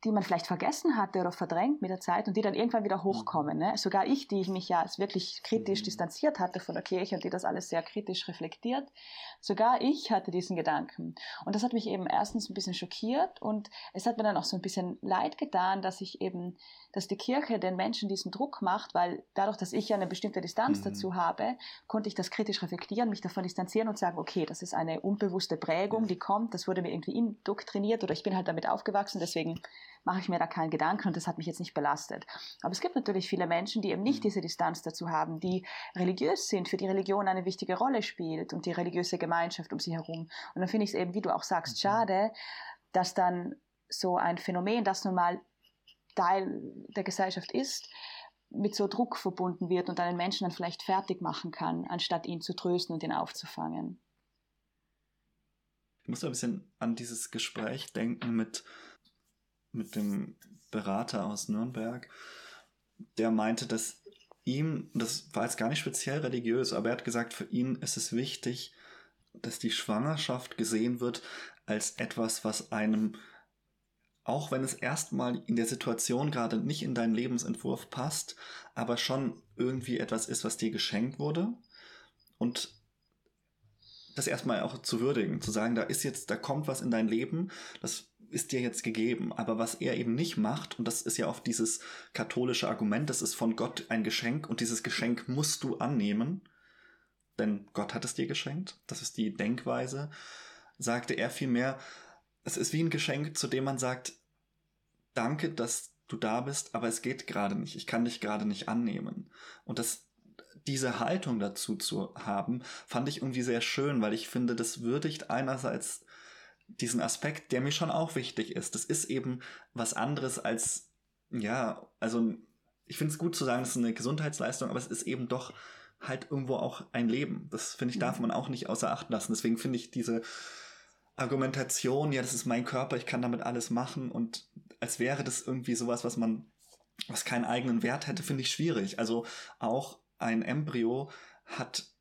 die man vielleicht vergessen hatte oder verdrängt mit der Zeit und die dann irgendwann wieder hochkommen. Ne? Sogar ich, die mich ja wirklich kritisch mhm. distanziert hatte von der Kirche und die das alles sehr kritisch reflektiert, sogar ich hatte diesen Gedanken. Und das hat mich eben erstens ein bisschen schockiert und es hat mir dann auch so ein bisschen leid getan, dass ich eben, dass die Kirche den Menschen diesen Druck macht, weil dadurch, dass ich ja eine bestimmte Distanz mhm. dazu habe, konnte ich das kritisch reflektieren, mich davon distanzieren und sagen, okay, das ist eine unbewusste Prägung, die kommt, das wurde mir irgendwie indoktriniert oder ich bin halt damit aufgewachsen, deswegen mache ich mir da keinen Gedanken und das hat mich jetzt nicht belastet. Aber es gibt natürlich viele Menschen, die eben nicht mhm. diese Distanz dazu haben, die religiös sind, für die Religion eine wichtige Rolle spielt und die religiöse Gemeinschaft um sie herum. Und dann finde ich es eben, wie du auch sagst, mhm. schade, dass dann so ein Phänomen, das nun mal Teil der Gesellschaft ist, mit so Druck verbunden wird und einen Menschen dann vielleicht fertig machen kann, anstatt ihn zu trösten und ihn aufzufangen. Ich muss ein bisschen an dieses Gespräch denken mit mit dem Berater aus Nürnberg, der meinte, dass ihm, das war jetzt gar nicht speziell religiös, aber er hat gesagt, für ihn ist es wichtig, dass die Schwangerschaft gesehen wird als etwas, was einem, auch wenn es erstmal in der Situation gerade nicht in deinen Lebensentwurf passt, aber schon irgendwie etwas ist, was dir geschenkt wurde. Und das erstmal auch zu würdigen, zu sagen, da ist jetzt, da kommt was in dein Leben, das ist dir jetzt gegeben. Aber was er eben nicht macht, und das ist ja oft dieses katholische Argument, das ist von Gott ein Geschenk und dieses Geschenk musst du annehmen, denn Gott hat es dir geschenkt. Das ist die Denkweise. Sagte er vielmehr, es ist wie ein Geschenk, zu dem man sagt, danke, dass du da bist, aber es geht gerade nicht. Ich kann dich gerade nicht annehmen. Und das diese Haltung dazu zu haben, fand ich irgendwie sehr schön, weil ich finde, das würdigt einerseits diesen Aspekt, der mir schon auch wichtig ist. Das ist eben was anderes als, ja, also ich finde es gut zu sagen, es ist eine Gesundheitsleistung, aber es ist eben doch halt irgendwo auch ein Leben. Das finde ich, darf mhm. man auch nicht außer Acht lassen. Deswegen finde ich diese Argumentation, ja, das ist mein Körper, ich kann damit alles machen und als wäre das irgendwie sowas, was man, was keinen eigenen Wert hätte, finde ich schwierig. Also auch ein Embryo hat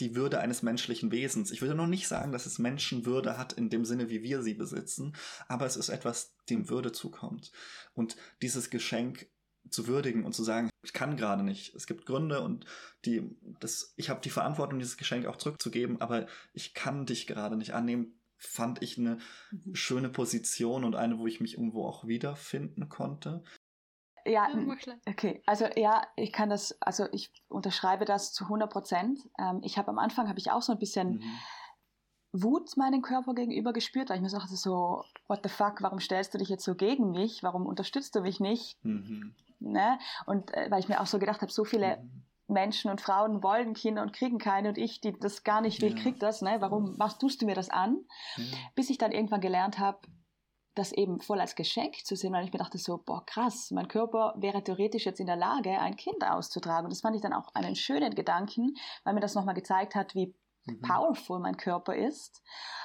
die Würde eines menschlichen Wesens. Ich würde noch nicht sagen, dass es Menschenwürde hat in dem Sinne, wie wir sie besitzen, aber es ist etwas, dem Würde zukommt. Und dieses Geschenk zu würdigen und zu sagen, ich kann gerade nicht. Es gibt Gründe und die, das, ich habe die Verantwortung, dieses Geschenk auch zurückzugeben, aber ich kann dich gerade nicht annehmen, fand ich eine mhm. schöne Position und eine, wo ich mich irgendwo auch wiederfinden konnte. Ja, okay. Also ja, ich kann das, also ich unterschreibe das zu 100 Prozent. Ähm, ich habe am Anfang, habe ich auch so ein bisschen mhm. Wut meinem Körper gegenüber gespürt, weil ich mir sagte so, what the fuck, warum stellst du dich jetzt so gegen mich? Warum unterstützt du mich nicht? Mhm. Ne? Und äh, weil ich mir auch so gedacht habe, so viele mhm. Menschen und Frauen wollen Kinder und kriegen keine und ich, die das gar nicht will, ja. krieg das. Ne? Warum machst, tust du mir das an? Ja. Bis ich dann irgendwann gelernt habe, das eben voll als Geschenk zu sehen, weil ich mir dachte so, boah, krass, mein Körper wäre theoretisch jetzt in der Lage, ein Kind auszutragen. Und das fand ich dann auch einen schönen Gedanken, weil mir das nochmal gezeigt hat, wie. Powerful mein Körper ist.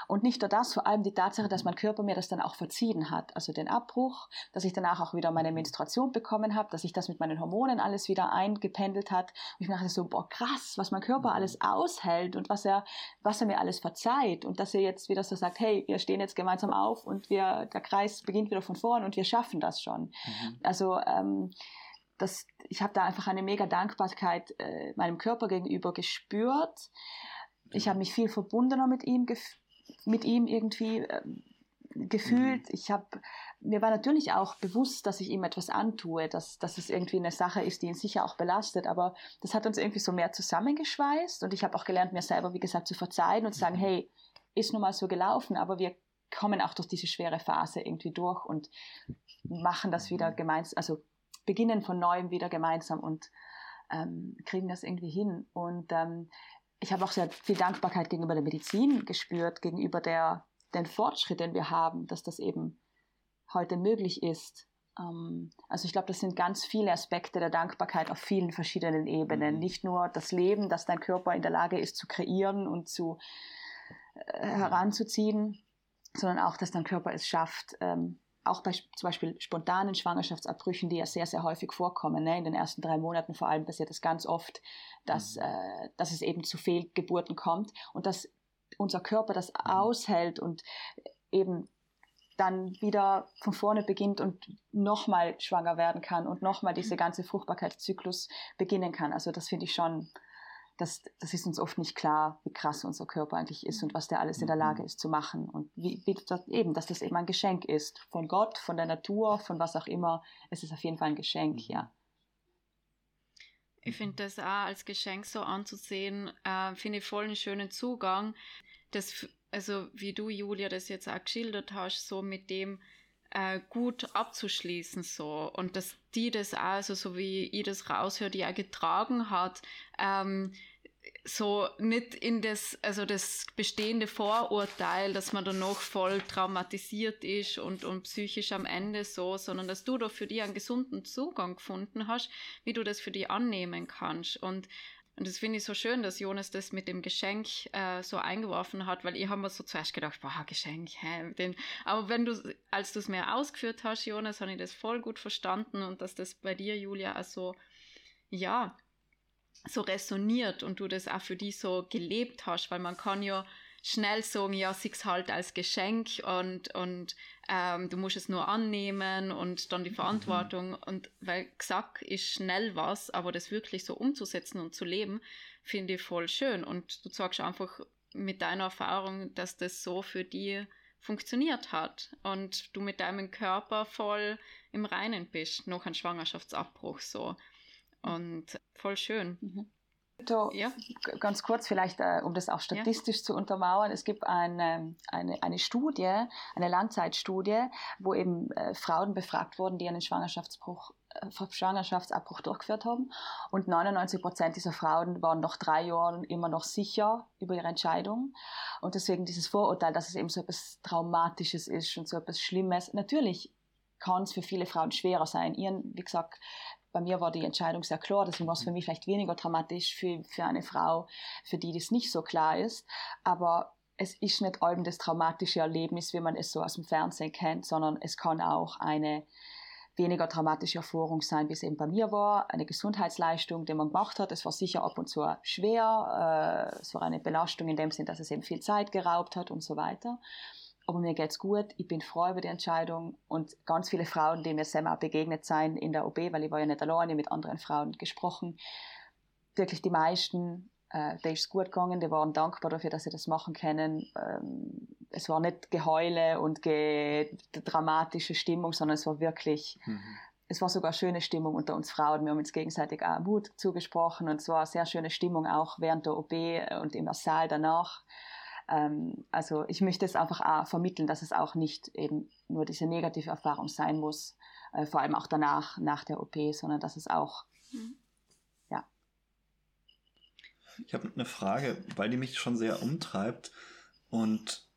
Und nicht nur das, vor allem die Tatsache, dass mein Körper mir das dann auch verziehen hat. Also den Abbruch, dass ich danach auch wieder meine Menstruation bekommen habe, dass sich das mit meinen Hormonen alles wieder eingependelt hat. Und ich dachte so, boah, krass, was mein Körper mhm. alles aushält und was er, was er mir alles verzeiht. Und dass er jetzt wieder so sagt, hey, wir stehen jetzt gemeinsam auf und wir, der Kreis beginnt wieder von vorn und wir schaffen das schon. Mhm. Also, ähm, das, ich habe da einfach eine mega Dankbarkeit äh, meinem Körper gegenüber gespürt ich habe mich viel verbundener mit ihm, mit ihm irgendwie äh, gefühlt. Mhm. Ich habe mir war natürlich auch bewusst, dass ich ihm etwas antue, dass, dass es irgendwie eine Sache ist, die ihn sicher auch belastet, aber das hat uns irgendwie so mehr zusammengeschweißt und ich habe auch gelernt, mir selber, wie gesagt, zu verzeihen und zu sagen, mhm. hey, ist nun mal so gelaufen, aber wir kommen auch durch diese schwere Phase irgendwie durch und machen das wieder mhm. gemeinsam, also beginnen von neuem wieder gemeinsam und ähm, kriegen das irgendwie hin. Und ähm, ich habe auch sehr viel Dankbarkeit gegenüber der Medizin gespürt, gegenüber der, den Fortschritt, den wir haben, dass das eben heute möglich ist. Ähm, also ich glaube, das sind ganz viele Aspekte der Dankbarkeit auf vielen verschiedenen Ebenen. Mhm. Nicht nur das Leben, das dein Körper in der Lage ist zu kreieren und zu äh, heranzuziehen, sondern auch, dass dein Körper es schafft, ähm, auch bei zum Beispiel spontanen Schwangerschaftsabbrüchen, die ja sehr, sehr häufig vorkommen. Ne? In den ersten drei Monaten vor allem passiert das ganz oft, dass, mhm. äh, dass es eben zu Fehlgeburten kommt und dass unser Körper das mhm. aushält und eben dann wieder von vorne beginnt und nochmal schwanger werden kann und nochmal diese mhm. ganze Fruchtbarkeitszyklus beginnen kann. Also das finde ich schon das, das ist uns oft nicht klar, wie krass unser Körper eigentlich ist und was der alles in der Lage mhm. ist zu machen. Und wie, wie das eben, dass das eben ein Geschenk ist. Von Gott, von der Natur, von was auch immer. Es ist auf jeden Fall ein Geschenk, mhm. ja. Ich finde das auch als Geschenk so anzusehen, äh, finde ich voll einen schönen Zugang. Das, also wie du, Julia, das jetzt auch geschildert hast, so mit dem, äh, gut abzuschließen so und dass die das also so wie ich das raushöre, die er getragen hat, ähm, so nicht in das, also das bestehende Vorurteil, dass man dann noch voll traumatisiert ist und, und psychisch am Ende so, sondern dass du da für die einen gesunden Zugang gefunden hast, wie du das für die annehmen kannst. Und und das finde ich so schön, dass Jonas das mit dem Geschenk äh, so eingeworfen hat, weil ich habe mir so zuerst gedacht, boah, Geschenk, hä? Den, aber wenn du, als du es mir ausgeführt hast, Jonas, habe ich das voll gut verstanden und dass das bei dir, Julia, also, ja, so resoniert und du das auch für die so gelebt hast, weil man kann ja schnell sagen, ja, sieh's halt als Geschenk und, und ähm, du musst es nur annehmen und dann die mhm. Verantwortung. Mhm. Und weil gesagt ist schnell was, aber das wirklich so umzusetzen und zu leben, finde ich voll schön. Und du sagst einfach mit deiner Erfahrung, dass das so für die funktioniert hat und du mit deinem Körper voll im Reinen bist, noch ein Schwangerschaftsabbruch so. Und voll schön. Mhm. So, ja. Ganz kurz vielleicht, äh, um das auch statistisch ja. zu untermauern. Es gibt eine, eine, eine Studie, eine Langzeitstudie, wo eben äh, Frauen befragt wurden, die einen Schwangerschaftsbruch, äh, Schwangerschaftsabbruch durchgeführt haben. Und 99 Prozent dieser Frauen waren nach drei Jahren immer noch sicher über ihre Entscheidung. Und deswegen dieses Vorurteil, dass es eben so etwas Traumatisches ist und so etwas Schlimmes. Natürlich kann es für viele Frauen schwerer sein, ihren, wie gesagt, bei mir war die Entscheidung sehr klar, deswegen war es für mich vielleicht weniger dramatisch für, für eine Frau, für die das nicht so klar ist. Aber es ist nicht allem das traumatische Erlebnis, wie man es so aus dem Fernsehen kennt, sondern es kann auch eine weniger dramatische Erfahrung sein, wie es eben bei mir war. Eine Gesundheitsleistung, die man gemacht hat. Es war sicher ab und zu schwer. Äh, es war eine Belastung in dem Sinn, dass es eben viel Zeit geraubt hat und so weiter aber mir geht's gut, ich bin froh über die Entscheidung und ganz viele Frauen, die mir selber begegnet sein in der OB, weil ich war ja nicht alleine, mit anderen Frauen gesprochen, wirklich die meisten, äh, da ist es gut gegangen, die waren dankbar dafür, dass sie das machen können. Ähm, es war nicht Geheule und ge dramatische Stimmung, sondern es war wirklich, mhm. es war sogar schöne Stimmung unter uns Frauen. Wir haben uns gegenseitig auch Mut zugesprochen und es war eine sehr schöne Stimmung auch während der OB und im Saal danach. Ähm, also ich möchte es einfach auch vermitteln, dass es auch nicht eben nur diese negative Erfahrung sein muss, äh, vor allem auch danach, nach der OP, sondern dass es auch, mhm. ja. Ich habe eine Frage, weil die mich schon sehr umtreibt und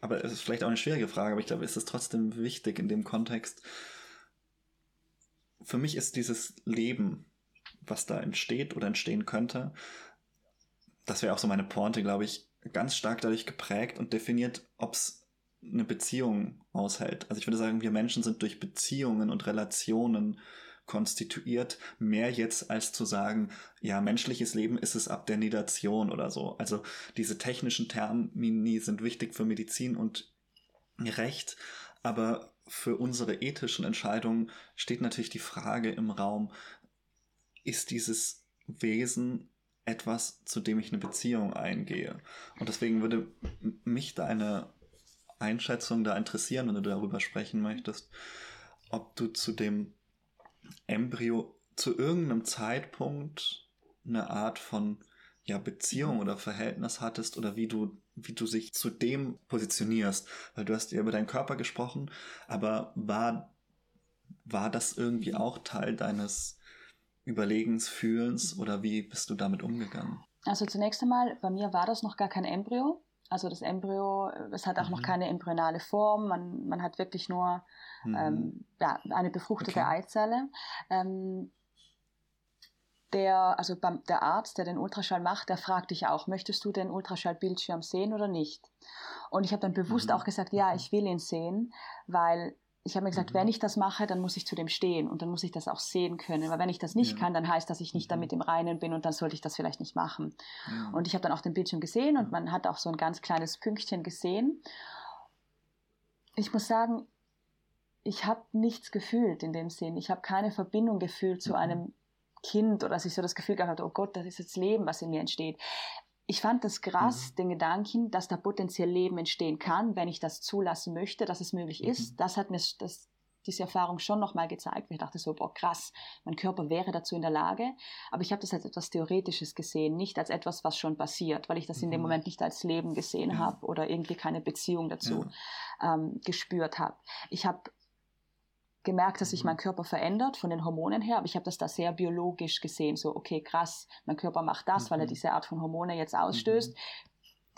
aber es ist vielleicht auch eine schwierige Frage, aber ich glaube, es ist trotzdem wichtig in dem Kontext. Für mich ist dieses Leben, was da entsteht oder entstehen könnte, das wäre auch so meine Pointe, glaube ich, ganz stark dadurch geprägt und definiert, ob es eine Beziehung aushält. Also ich würde sagen, wir Menschen sind durch Beziehungen und Relationen konstituiert, mehr jetzt als zu sagen, ja, menschliches Leben ist es ab der Nidation oder so. Also diese technischen Termini sind wichtig für Medizin und Recht, aber für unsere ethischen Entscheidungen steht natürlich die Frage im Raum, ist dieses Wesen etwas, zu dem ich eine Beziehung eingehe? Und deswegen würde mich deine Einschätzung da interessieren, wenn du darüber sprechen möchtest, ob du zu dem Embryo zu irgendeinem Zeitpunkt eine Art von ja, Beziehung oder Verhältnis hattest oder wie du, wie du sich zu dem positionierst. Weil du hast ja über deinen Körper gesprochen, aber war, war das irgendwie auch Teil deines Überlegens, Fühlens oder wie bist du damit umgegangen? Also zunächst einmal, bei mir war das noch gar kein Embryo. Also das Embryo, es hat auch mhm. noch keine embryonale Form, man, man hat wirklich nur mhm. ähm, ja, eine befruchtete okay. Eizelle. Ähm, der, also beim, der Arzt, der den Ultraschall macht, der fragt dich auch, möchtest du den Ultraschallbildschirm sehen oder nicht? Und ich habe dann bewusst mhm. auch gesagt, ja, ich will ihn sehen, weil ich habe mir gesagt, mhm. wenn ich das mache, dann muss ich zu dem stehen und dann muss ich das auch sehen können. Weil wenn ich das nicht ja. kann, dann heißt das, dass ich nicht mhm. damit im Reinen bin und dann sollte ich das vielleicht nicht machen. Ja. Und ich habe dann auch den Bildschirm gesehen und man hat auch so ein ganz kleines Pünktchen gesehen. Ich muss sagen, ich habe nichts gefühlt in dem Sinn. Ich habe keine Verbindung gefühlt zu mhm. einem Kind oder dass ich so das Gefühl gehabt habe, oh Gott, das ist jetzt Leben, was in mir entsteht ich fand das krass, mhm. den Gedanken, dass da potenziell Leben entstehen kann, wenn ich das zulassen möchte, dass es möglich mhm. ist. Das hat mir das, diese Erfahrung schon nochmal gezeigt. Ich dachte so, boah, krass, mein Körper wäre dazu in der Lage. Aber ich habe das als etwas Theoretisches gesehen, nicht als etwas, was schon passiert, weil ich das mhm. in dem mhm. Moment nicht als Leben gesehen ja. habe oder irgendwie keine Beziehung dazu ja. ähm, gespürt habe. Ich habe gemerkt, dass sich mhm. mein Körper verändert von den Hormonen her, aber ich habe das da sehr biologisch gesehen. So, okay, krass, mein Körper macht das, mhm. weil er mhm. diese Art von Hormone jetzt ausstößt. Mhm.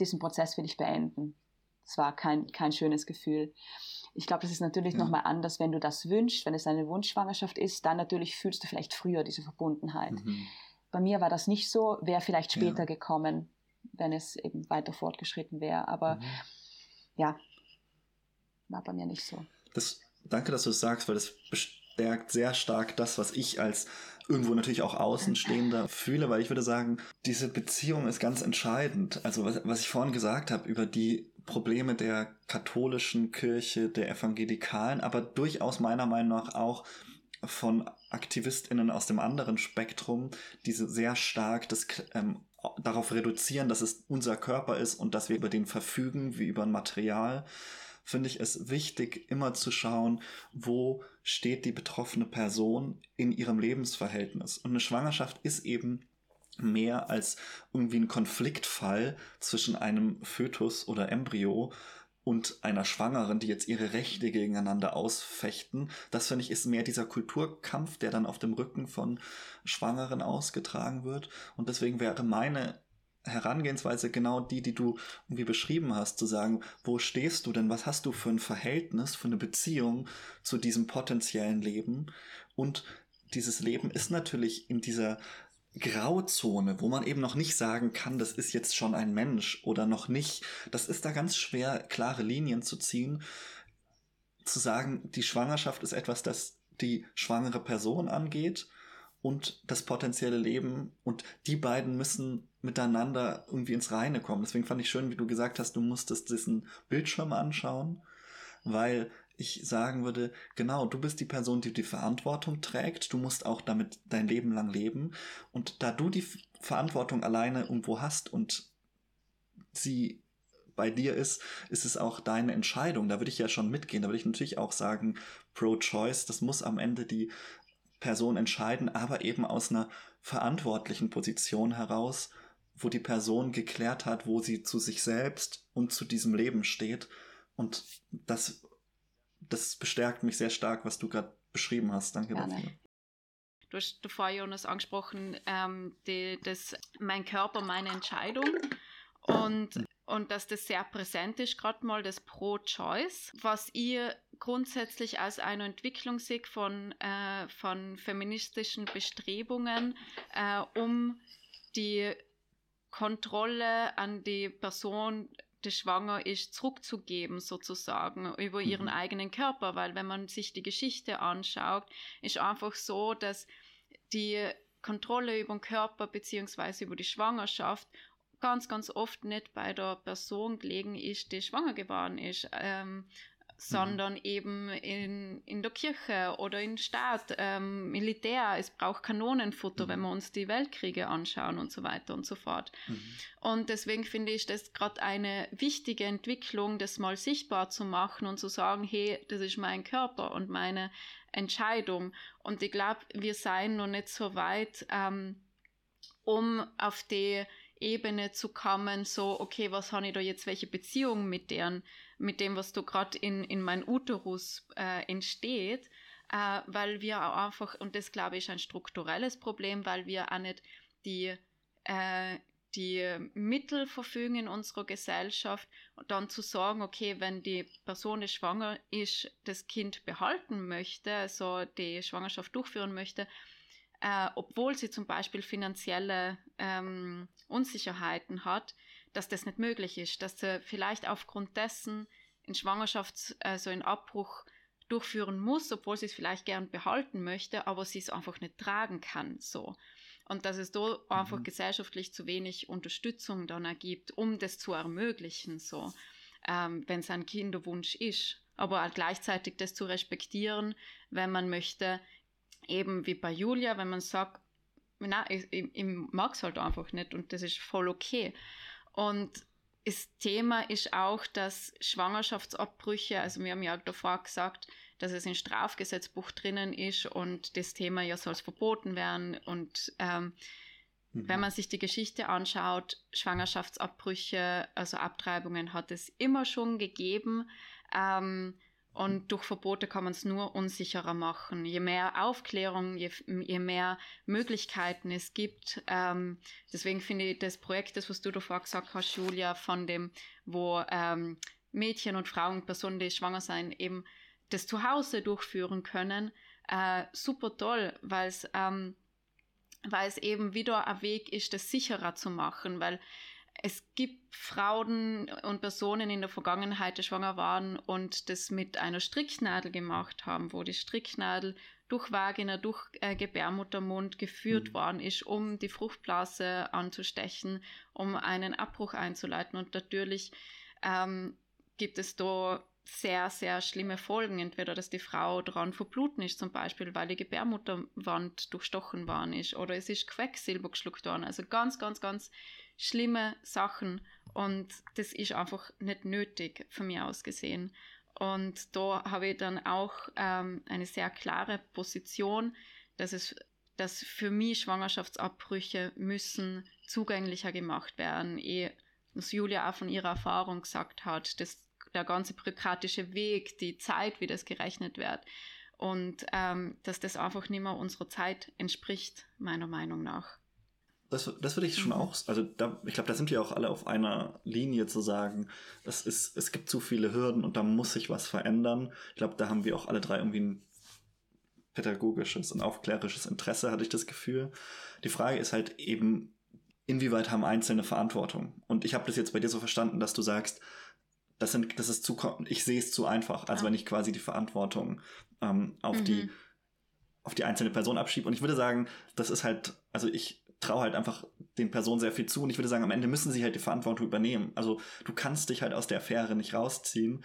Diesen Prozess will ich beenden. Das war kein, kein schönes Gefühl. Ich glaube, das ist natürlich ja. nochmal anders, wenn du das wünschst, wenn es eine Wunschschwangerschaft ist, dann natürlich fühlst du vielleicht früher diese Verbundenheit. Mhm. Bei mir war das nicht so, wäre vielleicht später ja. gekommen, wenn es eben weiter fortgeschritten wäre. Aber mhm. ja, war bei mir nicht so. Das danke, dass du es sagst, weil das bestärkt sehr stark das, was ich als irgendwo natürlich auch Außenstehender fühle, weil ich würde sagen, diese Beziehung ist ganz entscheidend. Also was, was ich vorhin gesagt habe über die Probleme der katholischen Kirche, der Evangelikalen, aber durchaus meiner Meinung nach auch von AktivistInnen aus dem anderen Spektrum, diese sehr stark das ähm, darauf reduzieren, dass es unser Körper ist und dass wir über den verfügen, wie über ein Material finde ich es wichtig, immer zu schauen, wo steht die betroffene Person in ihrem Lebensverhältnis. Und eine Schwangerschaft ist eben mehr als irgendwie ein Konfliktfall zwischen einem Fötus oder Embryo und einer Schwangeren, die jetzt ihre Rechte gegeneinander ausfechten. Das finde ich ist mehr dieser Kulturkampf, der dann auf dem Rücken von Schwangeren ausgetragen wird. Und deswegen wäre meine Herangehensweise genau die, die du irgendwie beschrieben hast, zu sagen, wo stehst du denn, was hast du für ein Verhältnis, für eine Beziehung zu diesem potenziellen Leben? Und dieses Leben ist natürlich in dieser Grauzone, wo man eben noch nicht sagen kann, das ist jetzt schon ein Mensch oder noch nicht. Das ist da ganz schwer, klare Linien zu ziehen, zu sagen, die Schwangerschaft ist etwas, das die schwangere Person angeht und das potenzielle Leben und die beiden müssen miteinander irgendwie ins Reine kommen. Deswegen fand ich schön, wie du gesagt hast, du musstest diesen Bildschirm anschauen, weil ich sagen würde, genau, du bist die Person, die die Verantwortung trägt, du musst auch damit dein Leben lang leben und da du die Verantwortung alleine irgendwo hast und sie bei dir ist, ist es auch deine Entscheidung. Da würde ich ja schon mitgehen. Da würde ich natürlich auch sagen, pro-choice, das muss am Ende die Person entscheiden, aber eben aus einer verantwortlichen Position heraus, wo die Person geklärt hat, wo sie zu sich selbst und zu diesem Leben steht. Und das, das bestärkt mich sehr stark, was du gerade beschrieben hast. Danke Gerne. dafür. Du hast vorher, Jonas, angesprochen, ähm, die, das, mein Körper, meine Entscheidung. Und und dass das sehr präsent ist, gerade mal das Pro-Choice, was ihr grundsätzlich als eine Entwicklung sehe von, äh, von feministischen Bestrebungen, äh, um die Kontrolle an die Person, die schwanger ist, zurückzugeben, sozusagen, über ihren mhm. eigenen Körper. Weil wenn man sich die Geschichte anschaut, ist einfach so, dass die Kontrolle über den Körper beziehungsweise über die Schwangerschaft ganz, ganz oft nicht bei der Person gelegen ist, die schwanger geworden ist, ähm, sondern mhm. eben in, in der Kirche oder im Staat, ähm, Militär. Es braucht Kanonenfutter, mhm. wenn wir uns die Weltkriege anschauen und so weiter und so fort. Mhm. Und deswegen finde ich das gerade eine wichtige Entwicklung, das mal sichtbar zu machen und zu sagen, hey, das ist mein Körper und meine Entscheidung. Und ich glaube, wir seien noch nicht so weit, ähm, um auf die Ebene zu kommen, so, okay, was habe ich da jetzt, welche Beziehung mit deren, mit dem, was da gerade in, in mein Uterus äh, entsteht, äh, weil wir auch einfach, und das glaube ich ist ein strukturelles Problem, weil wir auch nicht die, äh, die Mittel verfügen in unserer Gesellschaft dann zu sagen, okay, wenn die Person, die schwanger ist, das Kind behalten möchte, also die Schwangerschaft durchführen möchte, äh, obwohl sie zum Beispiel finanzielle ähm, Unsicherheiten hat, dass das nicht möglich ist, dass sie vielleicht aufgrund dessen in Schwangerschaft, also in Abbruch durchführen muss, obwohl sie es vielleicht gern behalten möchte, aber sie es einfach nicht tragen kann, so. Und dass es da mhm. einfach gesellschaftlich zu wenig Unterstützung dann ergibt, um das zu ermöglichen, so, ähm, wenn es ein Kinderwunsch ist. Aber auch gleichzeitig das zu respektieren, wenn man möchte, eben wie bei Julia, wenn man sagt, na, ich, ich, ich mag es halt einfach nicht und das ist voll okay. Und das Thema ist auch, dass Schwangerschaftsabbrüche, also wir haben ja davor gesagt, dass es im Strafgesetzbuch drinnen ist und das Thema ja soll verboten werden. Und ähm, mhm. wenn man sich die Geschichte anschaut, Schwangerschaftsabbrüche, also Abtreibungen hat es immer schon gegeben. Ähm, und durch Verbote kann man es nur unsicherer machen. Je mehr Aufklärung, je, je mehr Möglichkeiten es gibt. Ähm, deswegen finde ich das Projekt, das was du davor gesagt hast, Julia, von dem, wo ähm, Mädchen und Frauen, Personen, die schwanger sein, eben das zu Hause durchführen können, äh, super toll, weil es ähm, eben wieder ein Weg ist, das sicherer zu machen, weil es gibt Frauen und Personen in der Vergangenheit, die schwanger waren und das mit einer Stricknadel gemacht haben, wo die Stricknadel durch Vagina, durch äh, Gebärmuttermund geführt mhm. worden ist, um die Fruchtblase anzustechen, um einen Abbruch einzuleiten. Und natürlich ähm, gibt es da sehr, sehr schlimme Folgen. Entweder, dass die Frau dran verbluten ist, zum Beispiel, weil die Gebärmutterwand durchstochen worden ist, oder es ist Quecksilber geschluckt worden. Also ganz, ganz, ganz schlimme Sachen und das ist einfach nicht nötig von mir aus gesehen. Und da habe ich dann auch ähm, eine sehr klare Position, dass es dass für mich Schwangerschaftsabbrüche müssen zugänglicher gemacht werden. Eh, was Julia auch von ihrer Erfahrung gesagt hat, dass der ganze bürokratische Weg, die Zeit, wie das gerechnet wird und ähm, dass das einfach nicht mehr unserer Zeit entspricht, meiner Meinung nach. Das, das würde ich schon mhm. auch, also da, ich glaube, da sind wir auch alle auf einer Linie zu sagen, das ist, es gibt zu viele Hürden und da muss sich was verändern. Ich glaube, da haben wir auch alle drei irgendwie ein pädagogisches und aufklärisches Interesse, hatte ich das Gefühl. Die Frage ist halt eben, inwieweit haben Einzelne Verantwortung? Und ich habe das jetzt bei dir so verstanden, dass du sagst, das, sind, das ist zu, ich sehe es zu einfach, als ja. wenn ich quasi die Verantwortung ähm, auf mhm. die auf die einzelne Person abschiebe. Und ich würde sagen, das ist halt, also ich traue halt einfach den Personen sehr viel zu und ich würde sagen, am Ende müssen sie halt die Verantwortung übernehmen. Also du kannst dich halt aus der Affäre nicht rausziehen.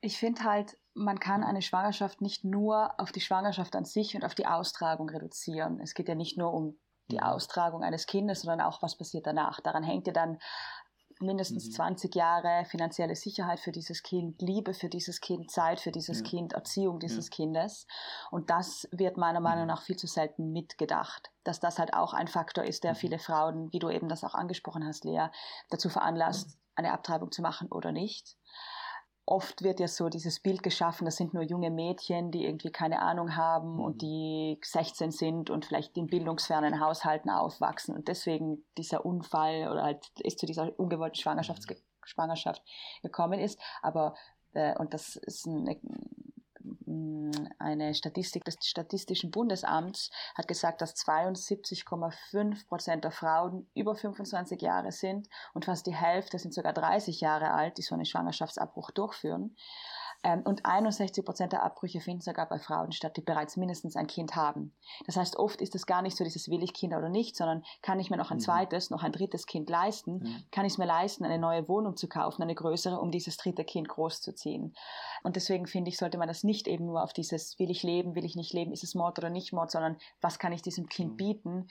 Ich finde halt, man kann eine Schwangerschaft nicht nur auf die Schwangerschaft an sich und auf die Austragung reduzieren. Es geht ja nicht nur um die mhm. Austragung eines Kindes, sondern auch, was passiert danach. Daran hängt ja dann mindestens mhm. 20 Jahre finanzielle Sicherheit für dieses Kind, Liebe für dieses Kind, Zeit für dieses ja. Kind, Erziehung dieses ja. Kindes. Und das wird meiner Meinung mhm. nach viel zu selten mitgedacht. Dass das halt auch ein Faktor ist, der mhm. viele Frauen, wie du eben das auch angesprochen hast, Lea, dazu veranlasst, eine Abtreibung zu machen oder nicht. Oft wird ja so dieses Bild geschaffen, das sind nur junge Mädchen, die irgendwie keine Ahnung haben mhm. und die 16 sind und vielleicht in bildungsfernen Haushalten aufwachsen und deswegen dieser Unfall oder halt ist zu dieser ungewollten Schwangerschafts mhm. Schwangerschaft gekommen ist. Aber, äh, und das ist eine, eine Statistik des Statistischen Bundesamts hat gesagt, dass 72,5 Prozent der Frauen über 25 Jahre sind und fast die Hälfte sind sogar 30 Jahre alt, die so einen Schwangerschaftsabbruch durchführen. Ähm, und 61 Prozent der Abbrüche finden sogar bei Frauen statt, die bereits mindestens ein Kind haben. Das heißt, oft ist es gar nicht so dieses will ich Kinder oder nicht, sondern kann ich mir noch ein mhm. zweites, noch ein drittes Kind leisten? Mhm. Kann ich es mir leisten, eine neue Wohnung zu kaufen, eine größere, um dieses dritte Kind großzuziehen? Und deswegen finde ich, sollte man das nicht eben nur auf dieses will ich leben, will ich nicht leben, ist es Mord oder nicht Mord, sondern was kann ich diesem Kind mhm. bieten?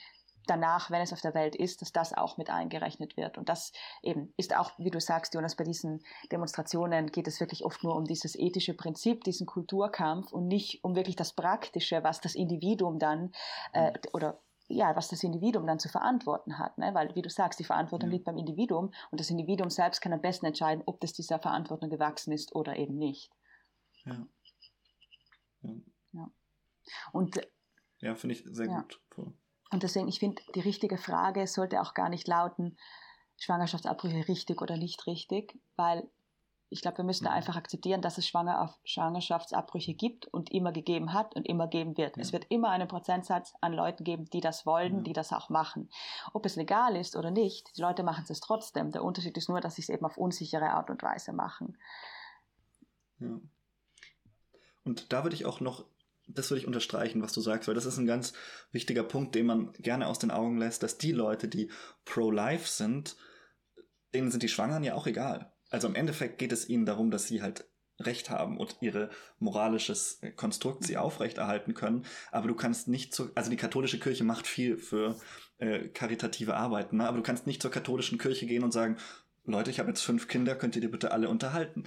Danach, wenn es auf der Welt ist, dass das auch mit eingerechnet wird. Und das eben ist auch, wie du sagst, Jonas, bei diesen Demonstrationen geht es wirklich oft nur um dieses ethische Prinzip, diesen Kulturkampf und nicht um wirklich das Praktische, was das Individuum dann äh, oder ja, was das Individuum dann zu verantworten hat. Ne? Weil, wie du sagst, die Verantwortung ja. liegt beim Individuum und das Individuum selbst kann am besten entscheiden, ob das dieser Verantwortung gewachsen ist oder eben nicht. Ja. Ja. ja. Und ja, finde ich sehr ja. gut. Und deswegen, ich finde, die richtige Frage sollte auch gar nicht lauten, Schwangerschaftsabbrüche richtig oder nicht richtig, weil ich glaube, wir müssen mhm. einfach akzeptieren, dass es Schwanger Schwangerschaftsabbrüche gibt und immer gegeben hat und immer geben wird. Ja. Es wird immer einen Prozentsatz an Leuten geben, die das wollen, ja. die das auch machen. Ob es legal ist oder nicht, die Leute machen es trotzdem. Der Unterschied ist nur, dass sie es eben auf unsichere Art und Weise machen. Ja. Und da würde ich auch noch das würde ich unterstreichen, was du sagst, weil das ist ein ganz wichtiger Punkt, den man gerne aus den Augen lässt, dass die Leute, die pro-life sind, denen sind die Schwangeren ja auch egal. Also im Endeffekt geht es ihnen darum, dass sie halt Recht haben und ihre moralisches Konstrukt sie aufrechterhalten können. Aber du kannst nicht zur, also die katholische Kirche macht viel für äh, karitative Arbeiten, ne? aber du kannst nicht zur katholischen Kirche gehen und sagen, Leute, ich habe jetzt fünf Kinder, könnt ihr die bitte alle unterhalten?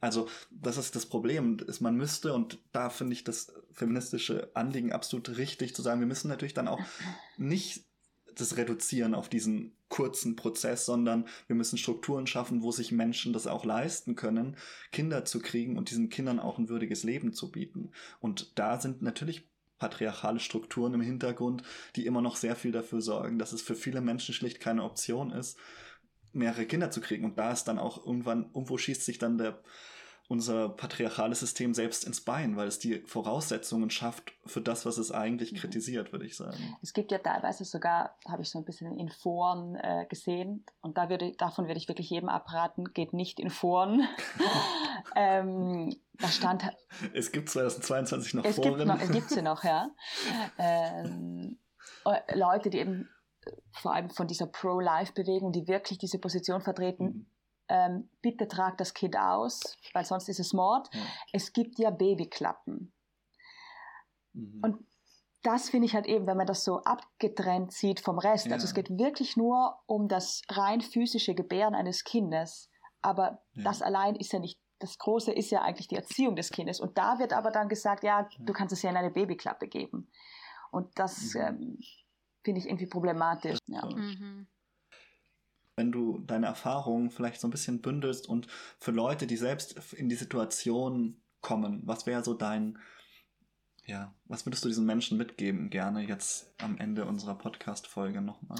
Also, das ist das Problem. Ist, man müsste, und da finde ich das feministische Anliegen absolut richtig zu sagen, wir müssen natürlich dann auch nicht das reduzieren auf diesen kurzen Prozess, sondern wir müssen Strukturen schaffen, wo sich Menschen das auch leisten können, Kinder zu kriegen und diesen Kindern auch ein würdiges Leben zu bieten. Und da sind natürlich patriarchale Strukturen im Hintergrund, die immer noch sehr viel dafür sorgen, dass es für viele Menschen schlicht keine Option ist, mehrere Kinder zu kriegen. Und da ist dann auch irgendwann, irgendwo schießt sich dann der unser patriarchales System selbst ins Bein, weil es die Voraussetzungen schafft für das, was es eigentlich mhm. kritisiert, würde ich sagen. Es gibt ja teilweise sogar, habe ich so ein bisschen in Foren äh, gesehen, und da würde, davon würde ich wirklich jedem abraten, geht nicht in Foren. <laughs> <laughs> ähm, da stand. Es gibt 2022 noch es Foren. Gibt noch, es gibt sie noch, ja. <laughs> Ähm, äh, Leute, die eben vor allem von dieser Pro-Life-Bewegung, die wirklich diese Position vertreten, mhm ähm, bitte trag das Kind aus, weil sonst ist es Mord. Ja. Es gibt ja Babyklappen. Mhm. Und das finde ich halt eben, wenn man das so abgetrennt sieht vom Rest. Ja. Also es geht wirklich nur um das rein physische Gebären eines Kindes. Aber ja. das allein ist ja nicht, das Große ist ja eigentlich die Erziehung des Kindes. Und da wird aber dann gesagt, ja, du kannst es ja in eine Babyklappe geben. Und das mhm. ähm, finde ich irgendwie problematisch. Ja. Mhm wenn du deine Erfahrungen vielleicht so ein bisschen bündelst und für Leute, die selbst in die Situation kommen, was wäre so dein, ja, was würdest du diesen Menschen mitgeben, gerne jetzt am Ende unserer Podcast-Folge nochmal?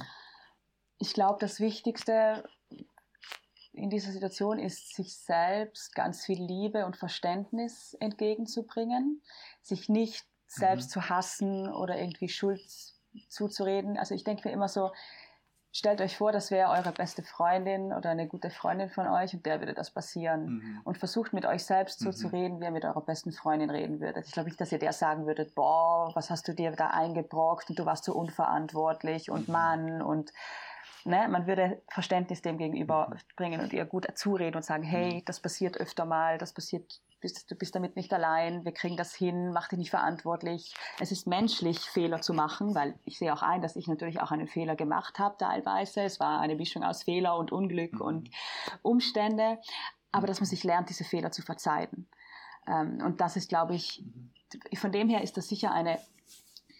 Ich glaube, das Wichtigste in dieser Situation ist, sich selbst ganz viel Liebe und Verständnis entgegenzubringen, sich nicht selbst mhm. zu hassen oder irgendwie Schuld zuzureden. Also ich denke mir immer so, stellt euch vor, das wäre eure beste Freundin oder eine gute Freundin von euch und der würde das passieren. Mhm. Und versucht mit euch selbst so mhm. zu reden, wie ihr mit eurer besten Freundin reden würdet. Ich glaube nicht, dass ihr der sagen würdet, boah, was hast du dir da eingebrockt und du warst so unverantwortlich und mhm. Mann und ne, man würde Verständnis dem gegenüber mhm. bringen und ihr gut zureden und sagen, hey, mhm. das passiert öfter mal, das passiert bist, du bist damit nicht allein, wir kriegen das hin, mach dich nicht verantwortlich. Es ist menschlich, Fehler zu machen, weil ich sehe auch ein, dass ich natürlich auch einen Fehler gemacht habe teilweise. Es war eine Mischung aus Fehler und Unglück mhm. und Umstände, aber dass man sich lernt, diese Fehler zu verzeihen. Ähm, und das ist, glaube ich, mhm. von dem her ist das sicher eine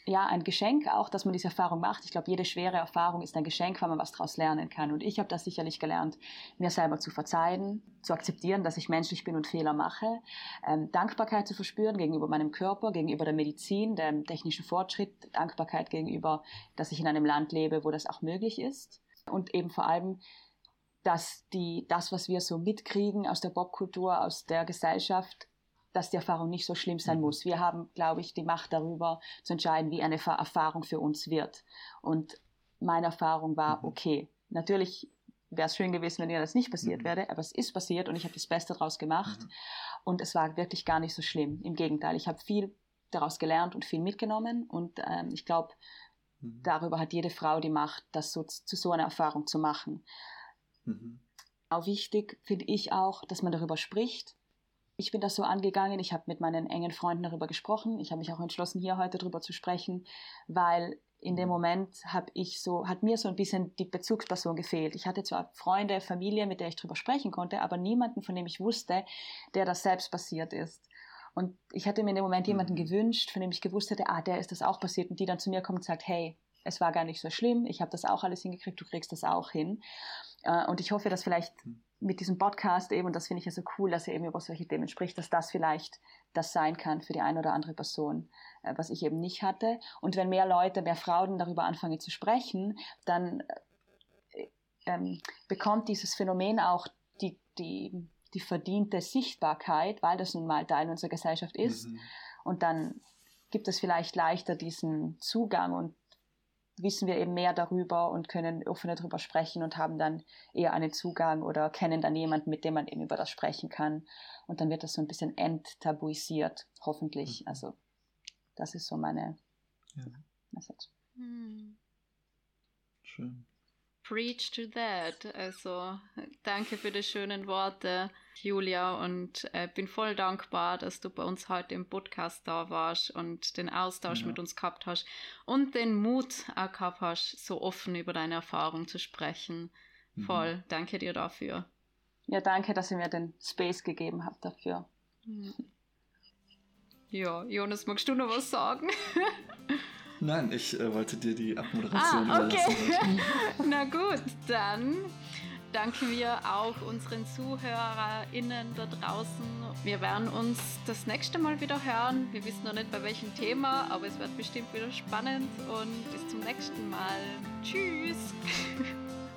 ja, ein Geschenk auch, dass man diese Erfahrung macht. Ich glaube, jede schwere Erfahrung ist ein Geschenk, weil man was daraus lernen kann. Und ich habe das sicherlich gelernt, mir selber zu verzeihen, zu akzeptieren, dass ich menschlich bin und Fehler mache, ähm, Dankbarkeit zu verspüren gegenüber meinem Körper, gegenüber der Medizin, dem technischen Fortschritt, Dankbarkeit gegenüber, dass ich in einem Land lebe, wo das auch möglich ist. Und eben vor allem, dass die, das, was wir so mitkriegen aus der Popkultur, aus der Gesellschaft, dass die Erfahrung nicht so schlimm sein mhm. muss. Wir haben, glaube ich, die Macht darüber zu entscheiden, wie eine Erfahrung für uns wird. Und meine Erfahrung war, mhm. okay, natürlich wäre es schön gewesen, wenn ihr das nicht passiert mhm. wäre, aber es ist passiert und ich habe das Beste daraus gemacht. Mhm. Und es war wirklich gar nicht so schlimm. Im Gegenteil, ich habe viel daraus gelernt und viel mitgenommen. Und ähm, ich glaube, mhm. darüber hat jede Frau die Macht, das so, zu so einer Erfahrung zu machen. Mhm. Auch wichtig finde ich auch, dass man darüber spricht ich bin das so angegangen, ich habe mit meinen engen Freunden darüber gesprochen, ich habe mich auch entschlossen, hier heute darüber zu sprechen, weil in dem Moment habe ich so, hat mir so ein bisschen die Bezugsperson gefehlt. Ich hatte zwar Freunde, Familie, mit der ich darüber sprechen konnte, aber niemanden, von dem ich wusste, der das selbst passiert ist. Und ich hatte mir in dem Moment jemanden mhm. gewünscht, von dem ich gewusst hätte, ah, der ist das auch passiert und die dann zu mir kommt und sagt, hey, es war gar nicht so schlimm, ich habe das auch alles hingekriegt, du kriegst das auch hin. Äh, und ich hoffe, dass vielleicht mhm mit diesem Podcast eben, und das finde ich ja so cool, dass er eben über solche Themen spricht, dass das vielleicht das sein kann für die eine oder andere Person, äh, was ich eben nicht hatte. Und wenn mehr Leute, mehr Frauen darüber anfangen zu sprechen, dann äh, ähm, bekommt dieses Phänomen auch die, die, die verdiente Sichtbarkeit, weil das nun mal Teil unserer Gesellschaft ist. Mhm. Und dann gibt es vielleicht leichter diesen Zugang und wissen wir eben mehr darüber und können offener darüber sprechen und haben dann eher einen Zugang oder kennen dann jemanden, mit dem man eben über das sprechen kann. Und dann wird das so ein bisschen enttabuisiert, hoffentlich. Mhm. Also das ist so meine ja. Message. Hm. Schön. Preach to that. Also danke für die schönen Worte, Julia, und äh, bin voll dankbar, dass du bei uns heute im Podcast da warst und den Austausch ja. mit uns gehabt hast und den Mut auch gehabt hast, so offen über deine Erfahrung zu sprechen. Mhm. Voll, danke dir dafür. Ja, danke, dass ihr mir den Space gegeben habt dafür. Mhm. Ja, Jonas, magst du noch was sagen? Nein, ich äh, wollte dir die Abmoderation ah, okay. überlassen. <laughs> Na gut, dann danken wir auch unseren ZuhörerInnen da draußen. Wir werden uns das nächste Mal wieder hören. Wir wissen noch nicht bei welchem Thema, aber es wird bestimmt wieder spannend und bis zum nächsten Mal. Tschüss.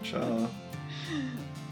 Ciao. <laughs>